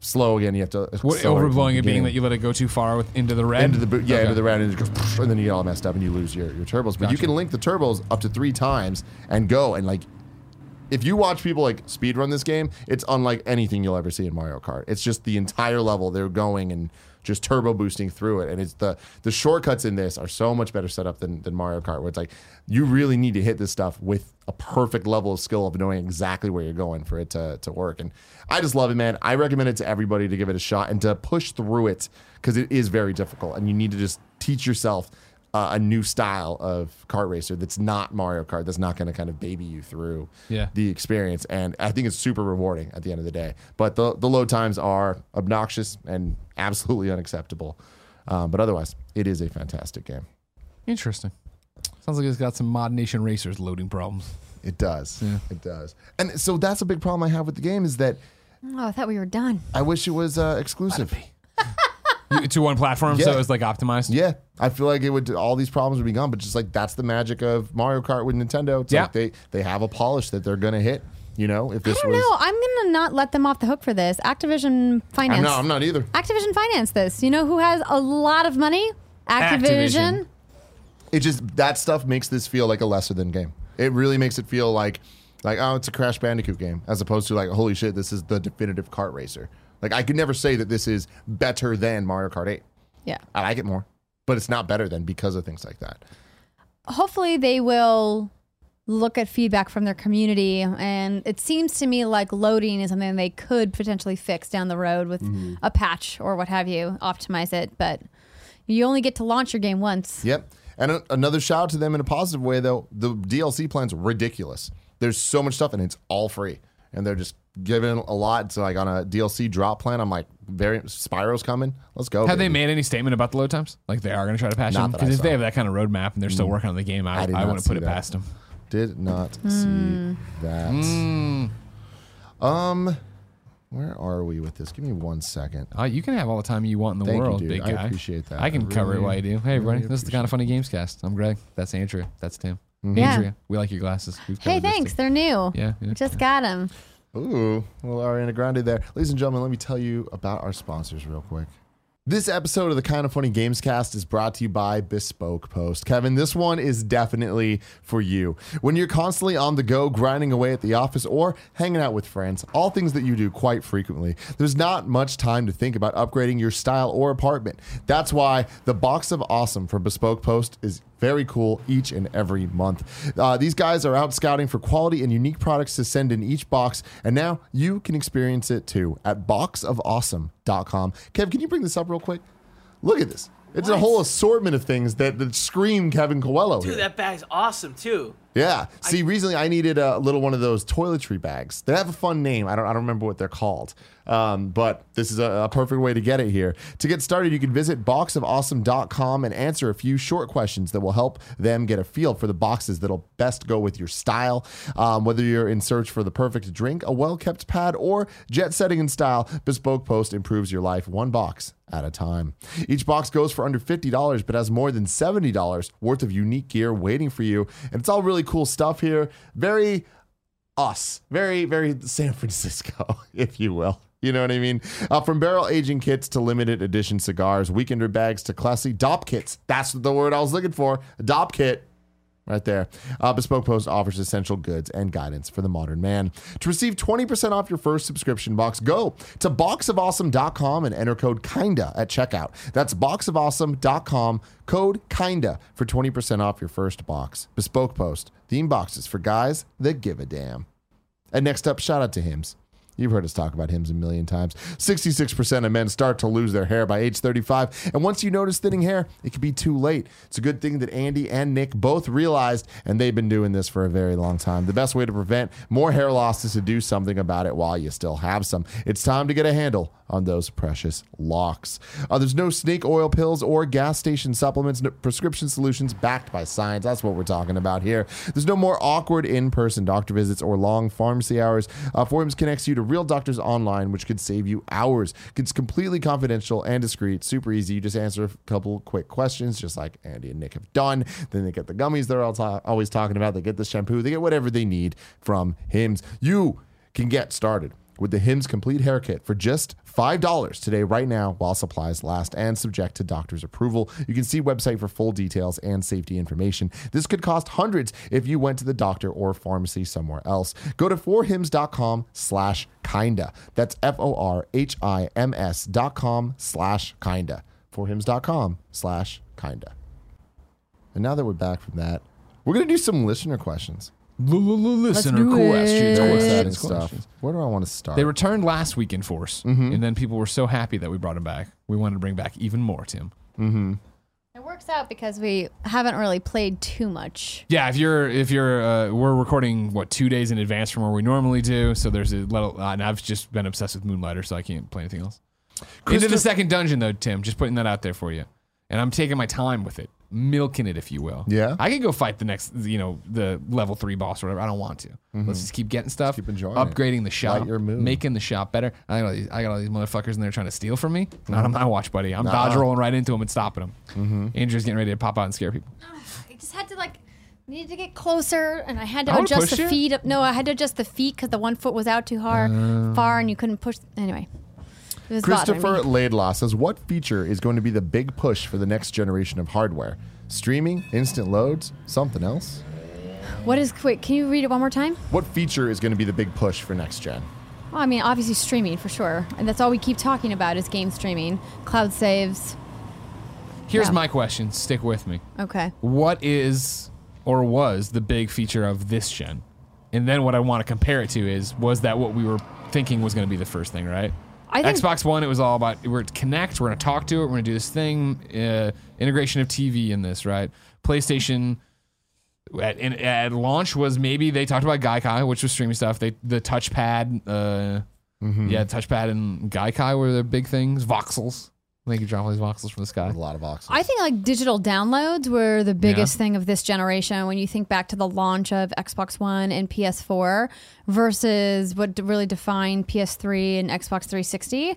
slow again. You have to What, from the overblowing it being that you let it go too far with into the red. into the yeah, Okay. into the red, and, it goes, and then you get all messed up and you lose your, your turbos. But you can link the turbos up to three times and go and like. If you watch people like speed run this game, it's unlike anything you'll ever see in Mario Kart. It's just the entire level they're going and just turbo boosting through it, and it's the the shortcuts in this are so much better set up than, than Mario Kart, where it's like you really need to hit this stuff with a perfect level of skill of knowing exactly where you're going for it to, to work. And I just love it, man. I recommend it to everybody to give it a shot and to push through it because it is very difficult, and you need to just teach yourself uh, a new style of kart racer that's not Mario Kart. That's not going to kind of baby you through Yeah. the experience. And I think it's super rewarding at the end of the day. But the the load times are obnoxious and absolutely unacceptable. Um, but otherwise, it is a fantastic game. Interesting. Sounds like it's got some ModNation Racers loading problems. It does. Yeah. It does. And so that's a big problem I have with the game is that Oh, I thought we were done. I wish it was uh, exclusive. You- to one platform, so Yeah. it's like optimized. Yeah, I feel like it would. All these problems would be gone. But just like that's the magic of Mario Kart with Nintendo. It's Yeah. like they they have a polish that they're gonna hit. You know, if I this don't was. know. I'm gonna not let them off the hook for this. Activision Finance. I'm not. I'm not either. Activision Finance this. You know who has a lot of money? Activision. Activision. It just that stuff makes this feel like a lesser than game. It really makes it feel like like oh, it's a Crash Bandicoot game as opposed to like holy shit, this is the definitive kart racer. Like I could never say that this is better than Mario Kart 8. Yeah. I like it more, but it's not better than because of things like that. Hopefully they will look at feedback from their community and it seems to me like loading is something they could potentially fix down the road with Mm-hmm. a patch or what have you, optimize it, but you only get to launch your game once. Yep. And a- another shout out to them in a positive way though. The DLC plan's ridiculous. There's so much stuff and it's all free. And they're just giving a lot. So like on a DLC drop plan, I'm like, very Spyro's coming. Let's go. Have they made any statement about the load times? Like they are going to try to patch them? Because if they have that kind of roadmap and they're still working on the game, I, I did I, not wouldn't put see it that. past them. Did not Hmm. see that. Um, where are we with this? Give me one second. Uh, you can have all the time you want in the Thank world, dude. big I guy. I appreciate that. I can I cover it while you do. Hey, everybody, really this is the kind of funny games cast. I'm Greg. That's Andrea. That's Tim. Yeah. Andrea, we like your glasses. We've Hey, thanks. They're new. Yeah, yeah. Just got them. Ooh, well, Ariana Grande there. Ladies and gentlemen, let me tell you about our sponsors real quick. This episode of the Kind of Funny Games Cast is brought to you by Bespoke Post. Kevin, this one is definitely for you. When you're constantly on the go, grinding away at the office, or hanging out with friends, all things that you do quite frequently, there's not much time to think about upgrading your style or apartment. That's why the Box of Awesome from Bespoke Post is very cool each and every month. Uh, these guys are out scouting for quality and unique products to send in each box, and now you can experience it too at boxofawesome.com. Kev, can you bring this up real quick? Look at this. It's a whole assortment of things that, that scream Kevin Coello Dude, here. that bag's awesome too. Yeah. See, recently I needed a little one of those toiletry bags. They have a fun name. I don't, I don't remember what they're called. Um, but this is a, a perfect way to get it here. To get started, you can visit boxofawesome.com and answer a few short questions that will help them get a feel for the boxes that'll best go with your style. Um, whether you're in search for the perfect drink, a well kept pad, or jet setting in style, Bespoke Post improves your life one box at a time. Each box goes for under $50, but has more than $70 worth of unique gear waiting for you. And it's all really cool stuff here. Very us, very, very San Francisco, [LAUGHS] if you will. You know what I mean? Uh, from barrel aging kits to limited edition cigars, weekender bags to classy Dopp kits. That's the word I was looking for. Dopp kit. Right there. Uh, Bespoke Post offers essential goods and guidance for the modern man. To receive 20% off your first subscription box, go to boxofawesome.com and enter code KINDA at checkout. That's boxofawesome.com, code KINDA for 20% off your first box. Bespoke Post, theme boxes for guys that give a damn. And next up, shout out to Hims. You've heard us talk about Hims a million times. 66% of men start to lose their hair by age 35. And once you notice thinning hair, it can be too late. It's a good thing that Andy and Nick both realized, and they've been doing this for a very long time. The best way to prevent more hair loss is to do something about it while you still have some. It's time to get a handle on those precious locks. Uh, there's no snake oil pills or gas station supplements, no prescription solutions backed by science. That's what we're talking about here. There's no more awkward in person doctor visits or long pharmacy hours. Uh, ForHims connects you to real doctors online, which could save you hours. It's completely confidential and discreet, super easy. You just answer a couple quick questions, just like Andy and Nick have done. Then they get the gummies they're all ta- always talking about. They get the shampoo, they get whatever they need from Hims. You can get started with the Hims Complete Hair Kit for just $5 today, right now, while supplies last and subject to doctor's approval. You can see website for full details and safety information. This could cost hundreds if you went to the doctor or pharmacy somewhere else. Go to forhims.com slash kinda. That's F-O-R-H-I-M-S dot com slash kinda. Forhims.com slash kinda. And now that we're back from that, we're going to do some listener questions. Listener do it. questions. Very Questions, stuff. Where do I want to start? They returned last week in force, Mm-hmm. and then people were so happy that we brought them back. We wanted to bring back even more, Tim. It works out because we haven't really played too much. Yeah, if you're if you're uh, we're recording what two days in advance from where we normally do, so there's a little. Uh, and I've just been obsessed with Moonlighter, so I can't play anything else. Into the Christopher- second dungeon though, Tim. Just putting that out there for you, and I'm taking my time with it, milking it, if you will. Yeah? I could go fight the next, you know, the level three boss or whatever. I don't want to. Let's just keep getting stuff, Mm-hmm. keep enjoying it. upgrading the shop, Light your mood. making the shop better. I got all these, I got all these motherfuckers in there trying to steal from me. Not on my watch, buddy. I'm dodge rolling right into them and stopping them. Mm-hmm. Andrew's getting ready to pop out and scare people. I just had to like needed to get closer, and I had to I adjust the you. feet. No, I had to adjust the feet because the one foot was out too hard, far, and you couldn't push. Anyway, it was bothering Christopher. Laidlaw says, What feature is going to be the big push for the next generation of hardware? Streaming, instant loads, something else? What is quick? Can you read it one more time? What feature is going to be the big push for next gen? Well, I mean, obviously streaming for sure, and that's all we keep talking about is game streaming, cloud saves. Here's Yeah. my question. Stick with me. Okay. What is or was the big feature of this gen? And then what I want to compare it to is was that what we were thinking was going to be the first thing, right? I think Xbox One, it was all about we're to connect, we're going to talk to it, we're going to do this thing, uh, integration of TV in this, right? PlayStation at, in, at launch was maybe they talked about Gaikai, which was streaming stuff. They the touchpad, uh, yeah, touchpad and Gaikai were the big things. Voxels, I think you drop all these voxels from the sky. A lot of boxes. I think like digital downloads were the biggest thing of this generation when you think back to the launch of Xbox One and PS4 versus what really defined PS3 and Xbox 360.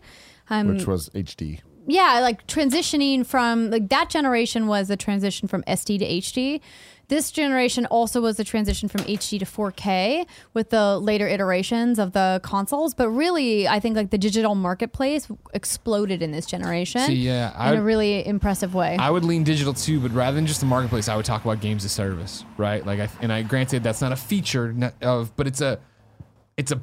Um, which was HD. yeah, like transitioning from like that generation was the transition from SD to HD. This generation also was the transition from HD to 4K with the later iterations of the consoles. But really, I think like the digital marketplace exploded in this generation See, yeah, in a really impressive way. I would lean digital too, but rather than just the marketplace, I would talk about games as service, right? Like, I, and I granted that's not a feature of, but it's a, it's a,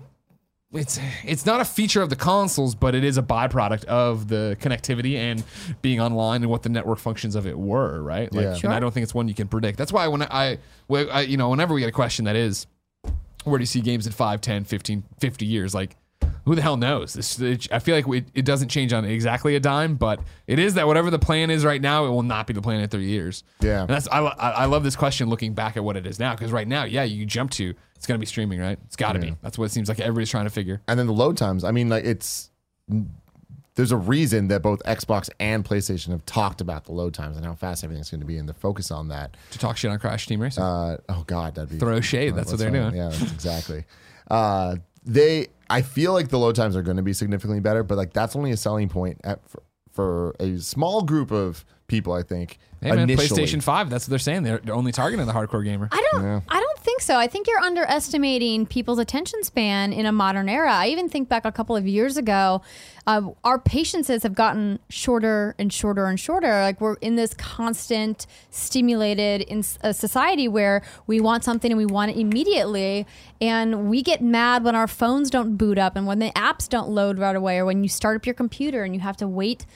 it's it's not a feature of the consoles, but it is a byproduct of the connectivity and being online and what the network functions of it were, right? Like, Yeah. and Sure. I don't think it's one you can predict. That's why when I, I, you know, whenever we get a question that is, where do you see games in 5, 10, 15, 50 years? Like, who the hell knows? This, it, I feel like it, it doesn't change on exactly a dime, but it is that whatever the plan is right now, it will not be the plan in three years. Yeah. And that's I, I I love this question looking back at what it is now because right now, yeah, you jump to it's going to be streaming, right? It's got to be. That's what it seems like everybody's trying to figure. And then the load times. I mean, like it's there's a reason that both Xbox and PlayStation have talked about the load times and how fast everything's going to be, and the focus on that. To talk shit on Crash Team Racing. Uh, oh God, that'd be Throw shade. That's what they're doing. Yeah, that's exactly. [LAUGHS] Uh, they, I feel like the load times are going to be significantly better, but like that's only a selling point at, for, for a small group of people. I think. hey man, initially. PlayStation Five. That's what they're saying. They're, they're only targeting the hardcore gamer. I don't. Yeah. I don't think so. I think you're underestimating people's attention span in a modern era. I even think back a couple of years ago, uh, our patiences have gotten shorter and shorter and shorter. Like we're in this constant, stimulated in a society where we want something and we want it immediately, and we get mad when our phones don't boot up and when the apps don't load right away, or when you start up your computer and you have to wait.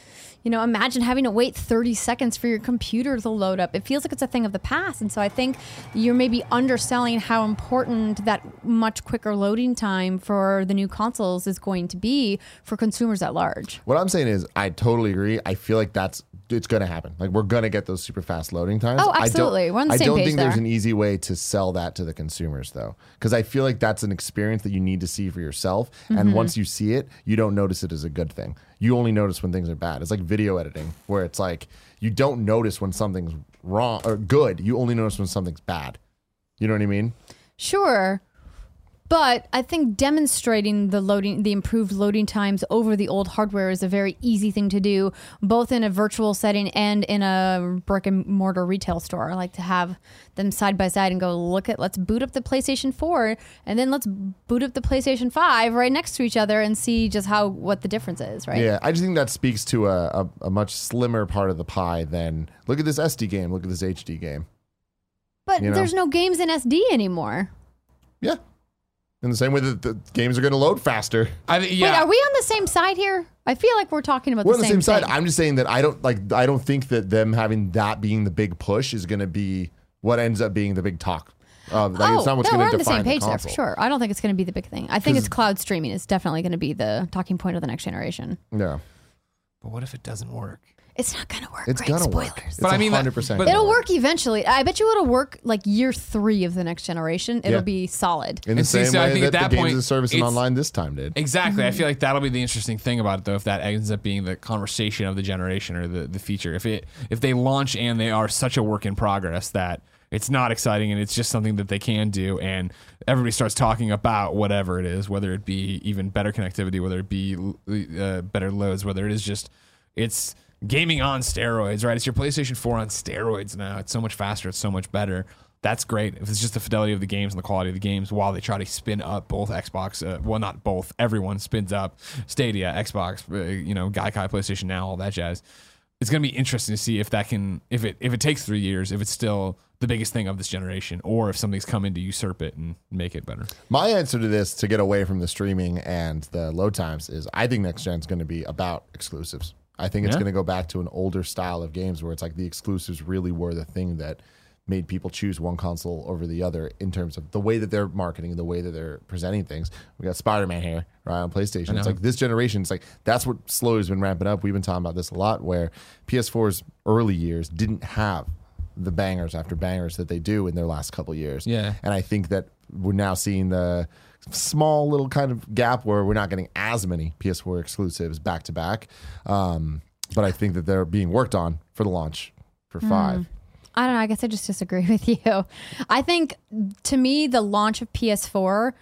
You know, imagine having to wait 30 seconds for your computer to load up. It feels like it's a thing of the past. And so I think you're maybe underselling how important that much quicker loading time for the new consoles is going to be for consumers at large. What I'm saying is, I totally agree. I feel like that's it's going to happen. Like we're going to get those super fast loading times. Oh, I don't- absolutely. We're on the I same don't page think there's an easy way to sell that to the consumers though, because I feel like that's an experience that you need to see for yourself. Mm-hmm. And once you see it, you don't notice it as a good thing. You only notice when things are bad. It's like video editing, where it's like you don't notice when something's wrong or good. You only notice when something's bad. You know what I mean? Sure. But I think demonstrating the loading, the improved loading times over the old hardware is a very easy thing to do, both in a virtual setting and in a brick and mortar retail store. I like to have them side by side and go, look at, let's boot up the PlayStation 4 and then let's boot up the PlayStation 5 right next to each other and see just how, what the difference is, right? Yeah, I just think that speaks to a, a, a much slimmer part of the pie than look at this SD game, look at this HD game. But You know? there's no games in SD anymore. Yeah. In the same way that the games are going to load faster. I think Wait, are we on the same side here? I feel like we're talking about We're the on the same, same side. thing. I'm just saying that I don't like. I don't think that them having that being the big push is going to be what ends up being the big talk. Uh, like, oh, it's not what's no, we're on the same page there for sure. I don't think it's going to be the big thing. I think it's cloud streaming is definitely going to be the talking point of the next generation. Yeah, but what if it doesn't work? It's not going to work. it's Great gonna spoilers. work. It's But I mean, 100%. gonna It'll work eventually. I bet you it'll work like year three of the next generation. It'll Yeah. be solid. in the And see, same so I way think that, at that the games point, as a service and online this time did. Exactly. Mm-hmm. I feel like that'll be the interesting thing about it, though, if that ends up being the conversation of the generation or the, the feature. If it if they launch and they are such a work in progress that it's not exciting and it's just something that they can do, and everybody starts talking about whatever it is, whether it be even better connectivity, whether it be uh, better loads, whether it is just it's gaming on steroids, right? It's your PlayStation 4 on steroids now. It's so much faster. It's so much better. That's great. If it's just the fidelity of the games and the quality of the games while they try to spin up both Xbox, uh, well, not both, everyone spins up Stadia, Xbox, uh, you know, Gaikai, PlayStation Now, all that jazz. It's going to be interesting to see if that can, if it, if it takes three years, if it's still the biggest thing of this generation, or if something's coming to usurp it and make it better. My answer to this to get away from the streaming and the load times is I think next gen is going to be about exclusives. I think it's Yeah. going to go back to an older style of games where it's like the exclusives really were the thing that made people choose one console over the other in terms of the way that they're marketing, the way that they're presenting things. We got Spider Man here, right, on PlayStation. It's like this generation, it's like that's what slowly has been ramping up. We've been talking about this a lot where PS4's early years didn't have the bangers after bangers that they do in their last couple years. Yeah. And I think that we're now seeing the small little kind of gap where we're not getting as many PS4 exclusives back to back. Um, but I think that they're being worked on for the launch for five. I don't know. I guess I just disagree [LAUGHS] with you. I think to me, the launch of PS4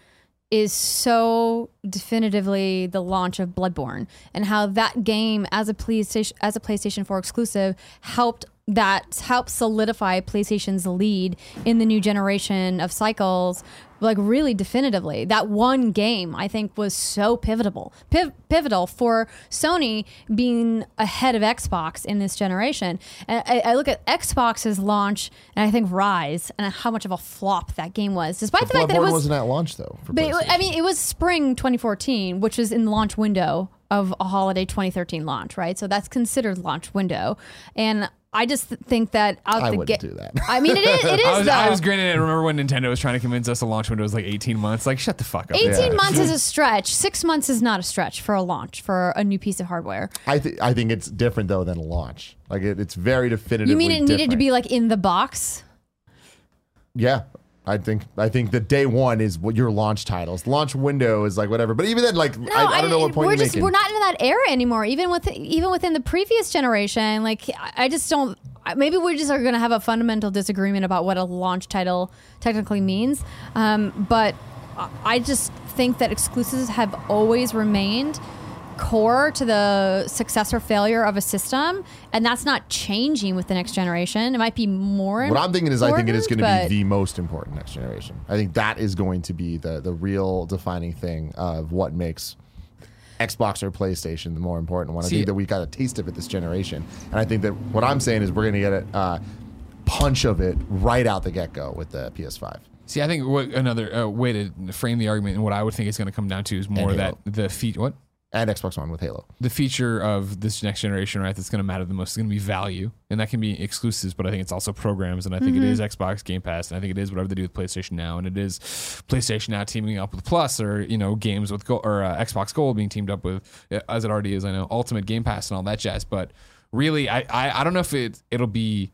is so definitively the launch of Bloodborne and how that game as a PlayStation as a PlayStation 4 exclusive helped that helped solidify PlayStation's lead in the new generation of cycles like really definitively that one game i think was so pivotal piv- pivotal for sony being ahead of xbox in this generation and I, I look at xbox's launch and i think Ryse and how much of a flop that game was despite the fact that it was wasn't at launch though. But it, I mean, it was spring 2014, which is in the launch window of a holiday 2013 launch, right? So that's considered launch window. And I just think that out I the wouldn't gate, do that. I mean, it is. It [LAUGHS] is I was, though. I was grinning at remember when Nintendo was trying to convince us the launch window was like 18 months. Like, shut the fuck up. 18 Yeah. months is a stretch. Six months is not a stretch for a launch for a new piece of hardware. I think I think it's different though than a launch. Like it, it's very definitive. You mean it needed to be like in the box? Yeah. I think I think the day one is what your launch titles. Launch window is like whatever. But even then, like I, I don't know what point we're you're just making. we're not in that era anymore. Even with even within the previous generation, like I just don't. Maybe we just are going to have a fundamental disagreement about what a launch title technically means. Um, but I just think that exclusives have always remained core to the success or failure of a system, and that's not changing with the next generation. It might be more. What I'm thinking is, I think it is going to be the most important next generation. I think that is going to be the the real defining thing of what makes Xbox or PlayStation the more important one. I See- think that we got a taste of it this generation, and I think that what I'm saying is we're going to get a uh, punch of it right out the get go with the PS5. See, I think what another uh, way to frame the argument and what I would think it's going to come down to is more that the feat what And Xbox One with Halo. the feature of this next generation, right? That's going to matter the most is going to be value, and that can be exclusives, but I think it's also programs, and I think it is Xbox Game Pass, and I think it is whatever they do with PlayStation Now, and it is PlayStation Now teaming up with Plus, or you know, games with Gold, or uh, Xbox Gold being teamed up with, uh, as it already is, I know, Ultimate Game Pass and all that jazz. But really, I I, I don't know if it it'll be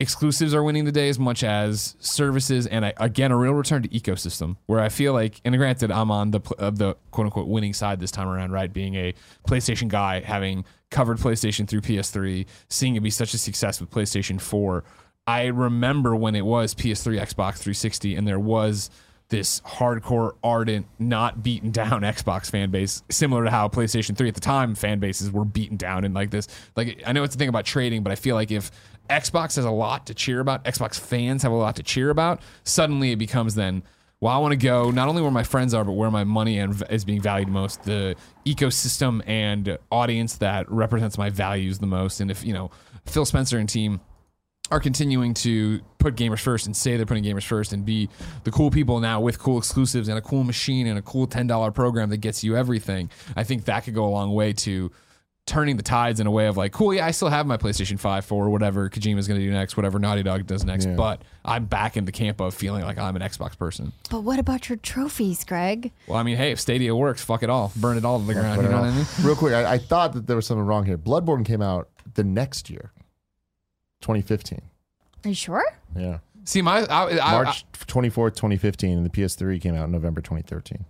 exclusives are winning the day as much as services and I, again a real return to ecosystem where I feel like and granted I'm on the of the quote unquote winning side this time around right being a PlayStation guy having covered PlayStation through PS3 seeing it be such a success with PlayStation 4 I remember when it was PS3 Xbox 360 and there was this hardcore, ardent, not beaten down [LAUGHS] Xbox fan base, similar to how PlayStation 3 at the time fan bases were beaten down and like this. Like I know it's a thing about trading, but I feel like if Xbox has a lot to cheer about, Xbox fans have a lot to cheer about, suddenly it becomes then well, I want to go not only where my friends are, but where my money is being valued most, the ecosystem and audience that represents my values the most. And if, you know, Phil Spencer and team are continuing to put gamers first and say they're putting gamers first and be the cool people now with cool exclusives and a cool machine and a cool $10 program that gets you everything, I think that could go a long way to turning the tides in a way of like, cool, yeah, I still have my PlayStation 5 for whatever Kojima's going to do next, whatever Naughty Dog does next, Yeah. but I'm back in the camp of feeling like I'm an Xbox person. But what about your trophies, Greg? Well, I mean, hey, if Stadia works, fuck it all. Burn it all to the ground. You know what I mean? Real quick, I, I thought that there was something wrong here. Bloodborne came out the next year, 2015. Are you sure? Yeah. See, my I, I, March 24th, 2015, and the PS3 came out in November 2013.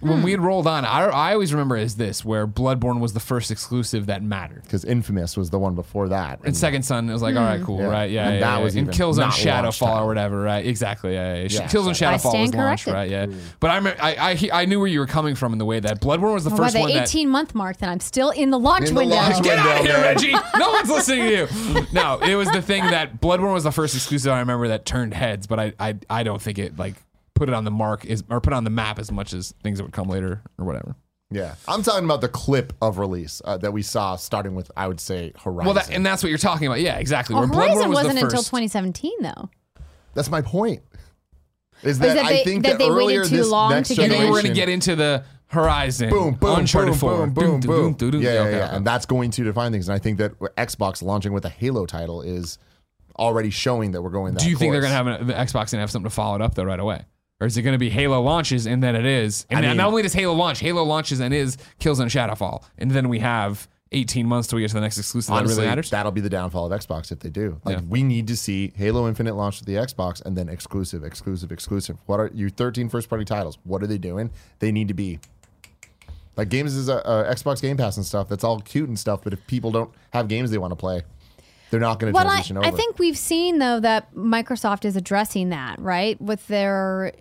When we had rolled on, I, I always remember it as this, where Bloodborne was the first exclusive that mattered. Because Infamous was the one before that. And Second Son, it was like, all right, hmm. cool, Yeah. right? Yeah, And yeah, that yeah. was and even Killzone not launch Shadowfall time. or whatever, right? Exactly, yeah, yeah. yeah. Yeah, Killzone so- I Shadowfall stand was launched, corrected. right? Yeah, but I, remember, I, I he- I knew where you were coming from in the way that Bloodborne was the Well, by first the one that 18 month mark, then I'm still in the launch In the window. launch [LAUGHS] Get out of here. Reggie! No one's listening to you. No, it was the thing that Bloodborne was the first exclusive I remember that turned heads, but I, I, I don't think it like put it on the mark is or put it on the map as much as things that would come later or whatever. Yeah. I'm talking about the clip of release uh, that we saw starting with, I would say, Horizon. Well, that, and that's what you're talking about. Yeah, exactly. Well, Horizon Bloodborne was wasn't the until first. 2017, though. that's my point. Is that that, I they- think that that, they waited too this long next to get and in? then we're gonna get into the Horizon, boom, boom, Uncharted boom, 4, boom, boom, Doo, boom. doo, doo, doo. Yeah, yeah, Okay, yeah. okay. and that's going to define things. And I think that Xbox launching with a Halo title is already showing that we're going. That Do you think they're gonna have an, the Xbox gonna have something to follow it up though right away? Or is it going to be Halo launches and then it is? And I mean- not only does Halo launch, Halo launches and is Killzone Shadowfall, and then we have 18 months till we get to the next exclusive that really matters. That'll be the downfall of Xbox if they do. Like Yeah. we need to see Halo Infinite launch with the Xbox and then exclusive, exclusive, exclusive. What are your 13 first party titles? What are they doing? They need to be like games is a, a Xbox Game Pass and stuff. That's all cute and stuff. But if people don't have games they want to play, they're not going to Well, I, transition over. I think we've seen though that Microsoft is addressing that right with their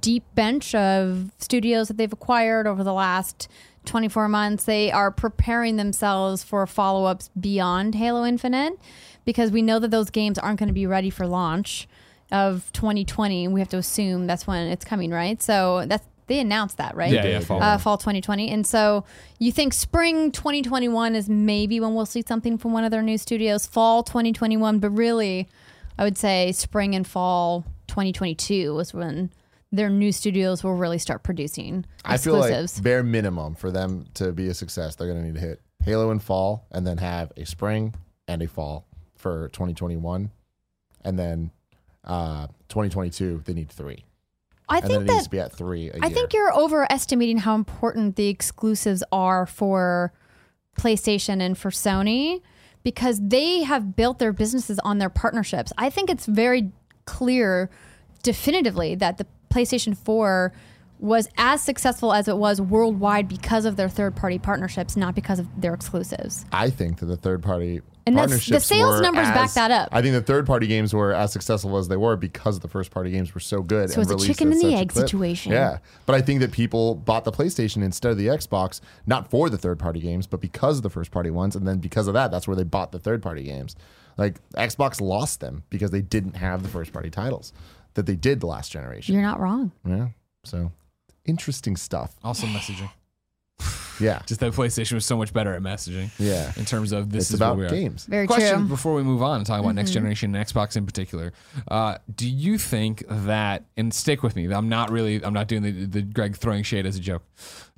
deep bench of studios that they've acquired over the last 24 months. They are preparing themselves for follow-ups beyond Halo Infinite because we know that those games aren't going to be ready for launch of 2020. We have to assume that's when it's coming, right? So that's they announced that, right? Yeah, yeah, fall. uh, fall 2020. And so you think spring 2021 is maybe when we'll see something from one of their new studios, fall 2021, but really, I would say spring and fall 2022 is when their new studios will really start producing I feel like exclusives. bare minimum for them to be a success, they're going to need to hit Halo in fall and then have a spring and a fall for 2021, and then uh, 2022 they need three, I and then think it needs that to be at three. I I think you're overestimating how important the exclusives are for PlayStation and for Sony because they have built their businesses on their partnerships. I think it's very clear definitively that the PlayStation 4 was as successful as it was worldwide because of their third party partnerships, not because of their exclusives. I think that the third party And that's- the sales numbers back that up. I think the third party games were as successful as they were because the first party games were so good. So it's a chicken and the egg situation. Yeah, but I think that people bought the PlayStation instead of the Xbox, not for the third party games, but because of the first party ones, and then because of that, that's where they bought the third party games. Like Xbox lost them because they didn't have the first party titles that they did the last generation. You're not wrong. Yeah, so interesting stuff. also messaging. [SIGHS] Yeah, Just that PlayStation was so much better at messaging. yeah. In terms of this It's is about where we are. games. Very Question true. Mm-hmm. before we move on and talk about next generation and Xbox in particular. Uh, do you think that, and stick with me, I'm not really, I'm not doing the, the Greg throwing shade as a joke.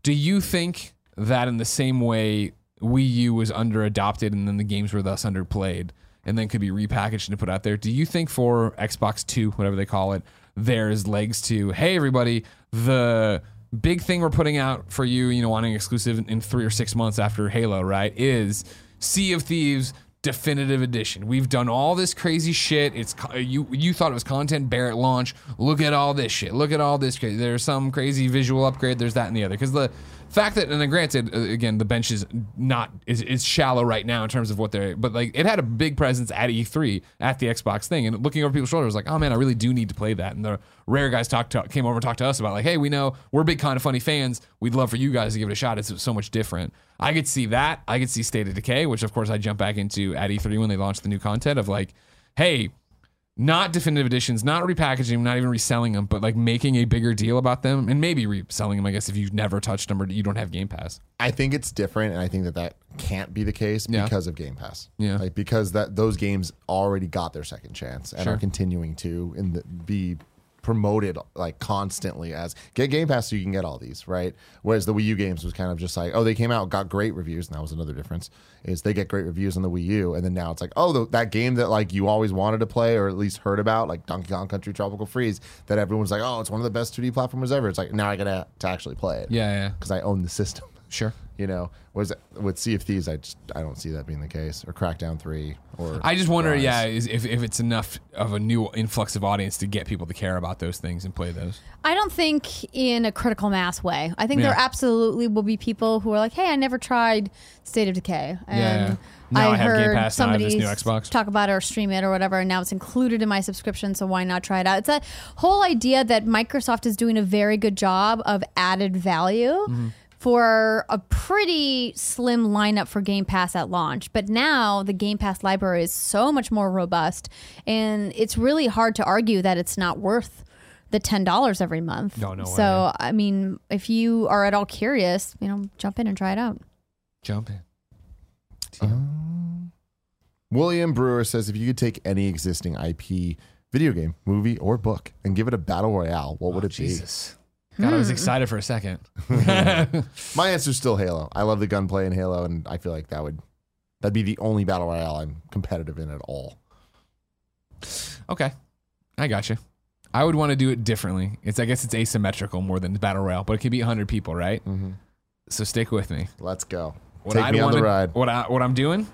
Do you think that in the same way Wii U was under adopted and then the games were thus underplayed and then could be repackaged and put out there, do you think for Xbox 2, whatever they call it, there's legs to, hey, everybody, the big thing we're putting out for you, you know, wanting exclusive in three or six months after Halo, right, is Sea of Thieves definitive edition. We've done all this crazy shit. It's you you thought it was content bare at launch. Look at all this shit. Look at all this. There's some crazy visual upgrade. There's that and the other. Because the fact that and then granted uh, again the bench is not is, is shallow right now in terms of what they're but like it had a big presence at E3 at the Xbox thing and looking over people's shoulders like oh man I really do need to play that and the rare guys talked to, came over and talked to us about like hey we know we're big kind of funny fans we'd love for you guys to give it a shot it's so much different. I could see that I could see State of Decay which of course I jump back into at E3 when they launched the new content of like hey not definitive editions, not repackaging them, not even reselling them, but like making a bigger deal about them and maybe reselling them. I guess if you've never touched them or you don't have Game Pass. I think it's different, and I think that that can't be the case Yeah. because of Game Pass. Yeah. like because that those games already got their second chance and Sure. are continuing to and the, be promoted like constantly as get Game Pass so you can get all these right. Whereas the Wii U games was kind of just like oh they came out got great reviews and that was another difference is they get great reviews on the Wii U and then now it's like oh the, that game that like you always wanted to play or at least heard about like Donkey Kong Country Tropical Freeze that everyone's like oh it's one of the best 2D platformers ever. It's like now I gotta to actually play it Yeah, yeah, because I own the system. sure. You know, was with Sea of Thieves, I just I don't see that being the case, or Crackdown Three, or I just wonder, Ryse. yeah, is if, if it's enough of a new influx of audience to get people to care about those things and play those. I don't think in a critical mass way. I think there absolutely will be people who are like, "Hey, I never tried State of Decay," and yeah. Now I have Game heard Pass, now I have somebody this new Xbox. talk about it or stream it or whatever, and now it's included in my subscription. So why not try it out? It's a whole idea that Microsoft is doing a very good job of added value. Mm-hmm. For a pretty slim lineup for Game Pass at launch. But now the Game Pass library is so much more robust, and it's really hard to argue that it's not worth the ten dollars every month. No, no way. So I mean, if you are at all curious, you know, jump in and try it out. Jump in. Um, William Brewer says if you could take any existing IP, video game, movie, or book, and give it a battle royale, what would oh, it Oh, Jesus. God, I was excited for a second. [LAUGHS] [LAUGHS] My answer is still Halo. I love the gunplay in Halo, and I feel like that would that'd be the only battle royale I'm competitive in at all. Okay, I got you. I would want to do it differently. It's I guess it's asymmetrical more than the battle royale, but it could be 100 people, right? Mm-hmm. So stick with me. Let's go. What Take I'd me on the wanna- ride. What I what I'm doing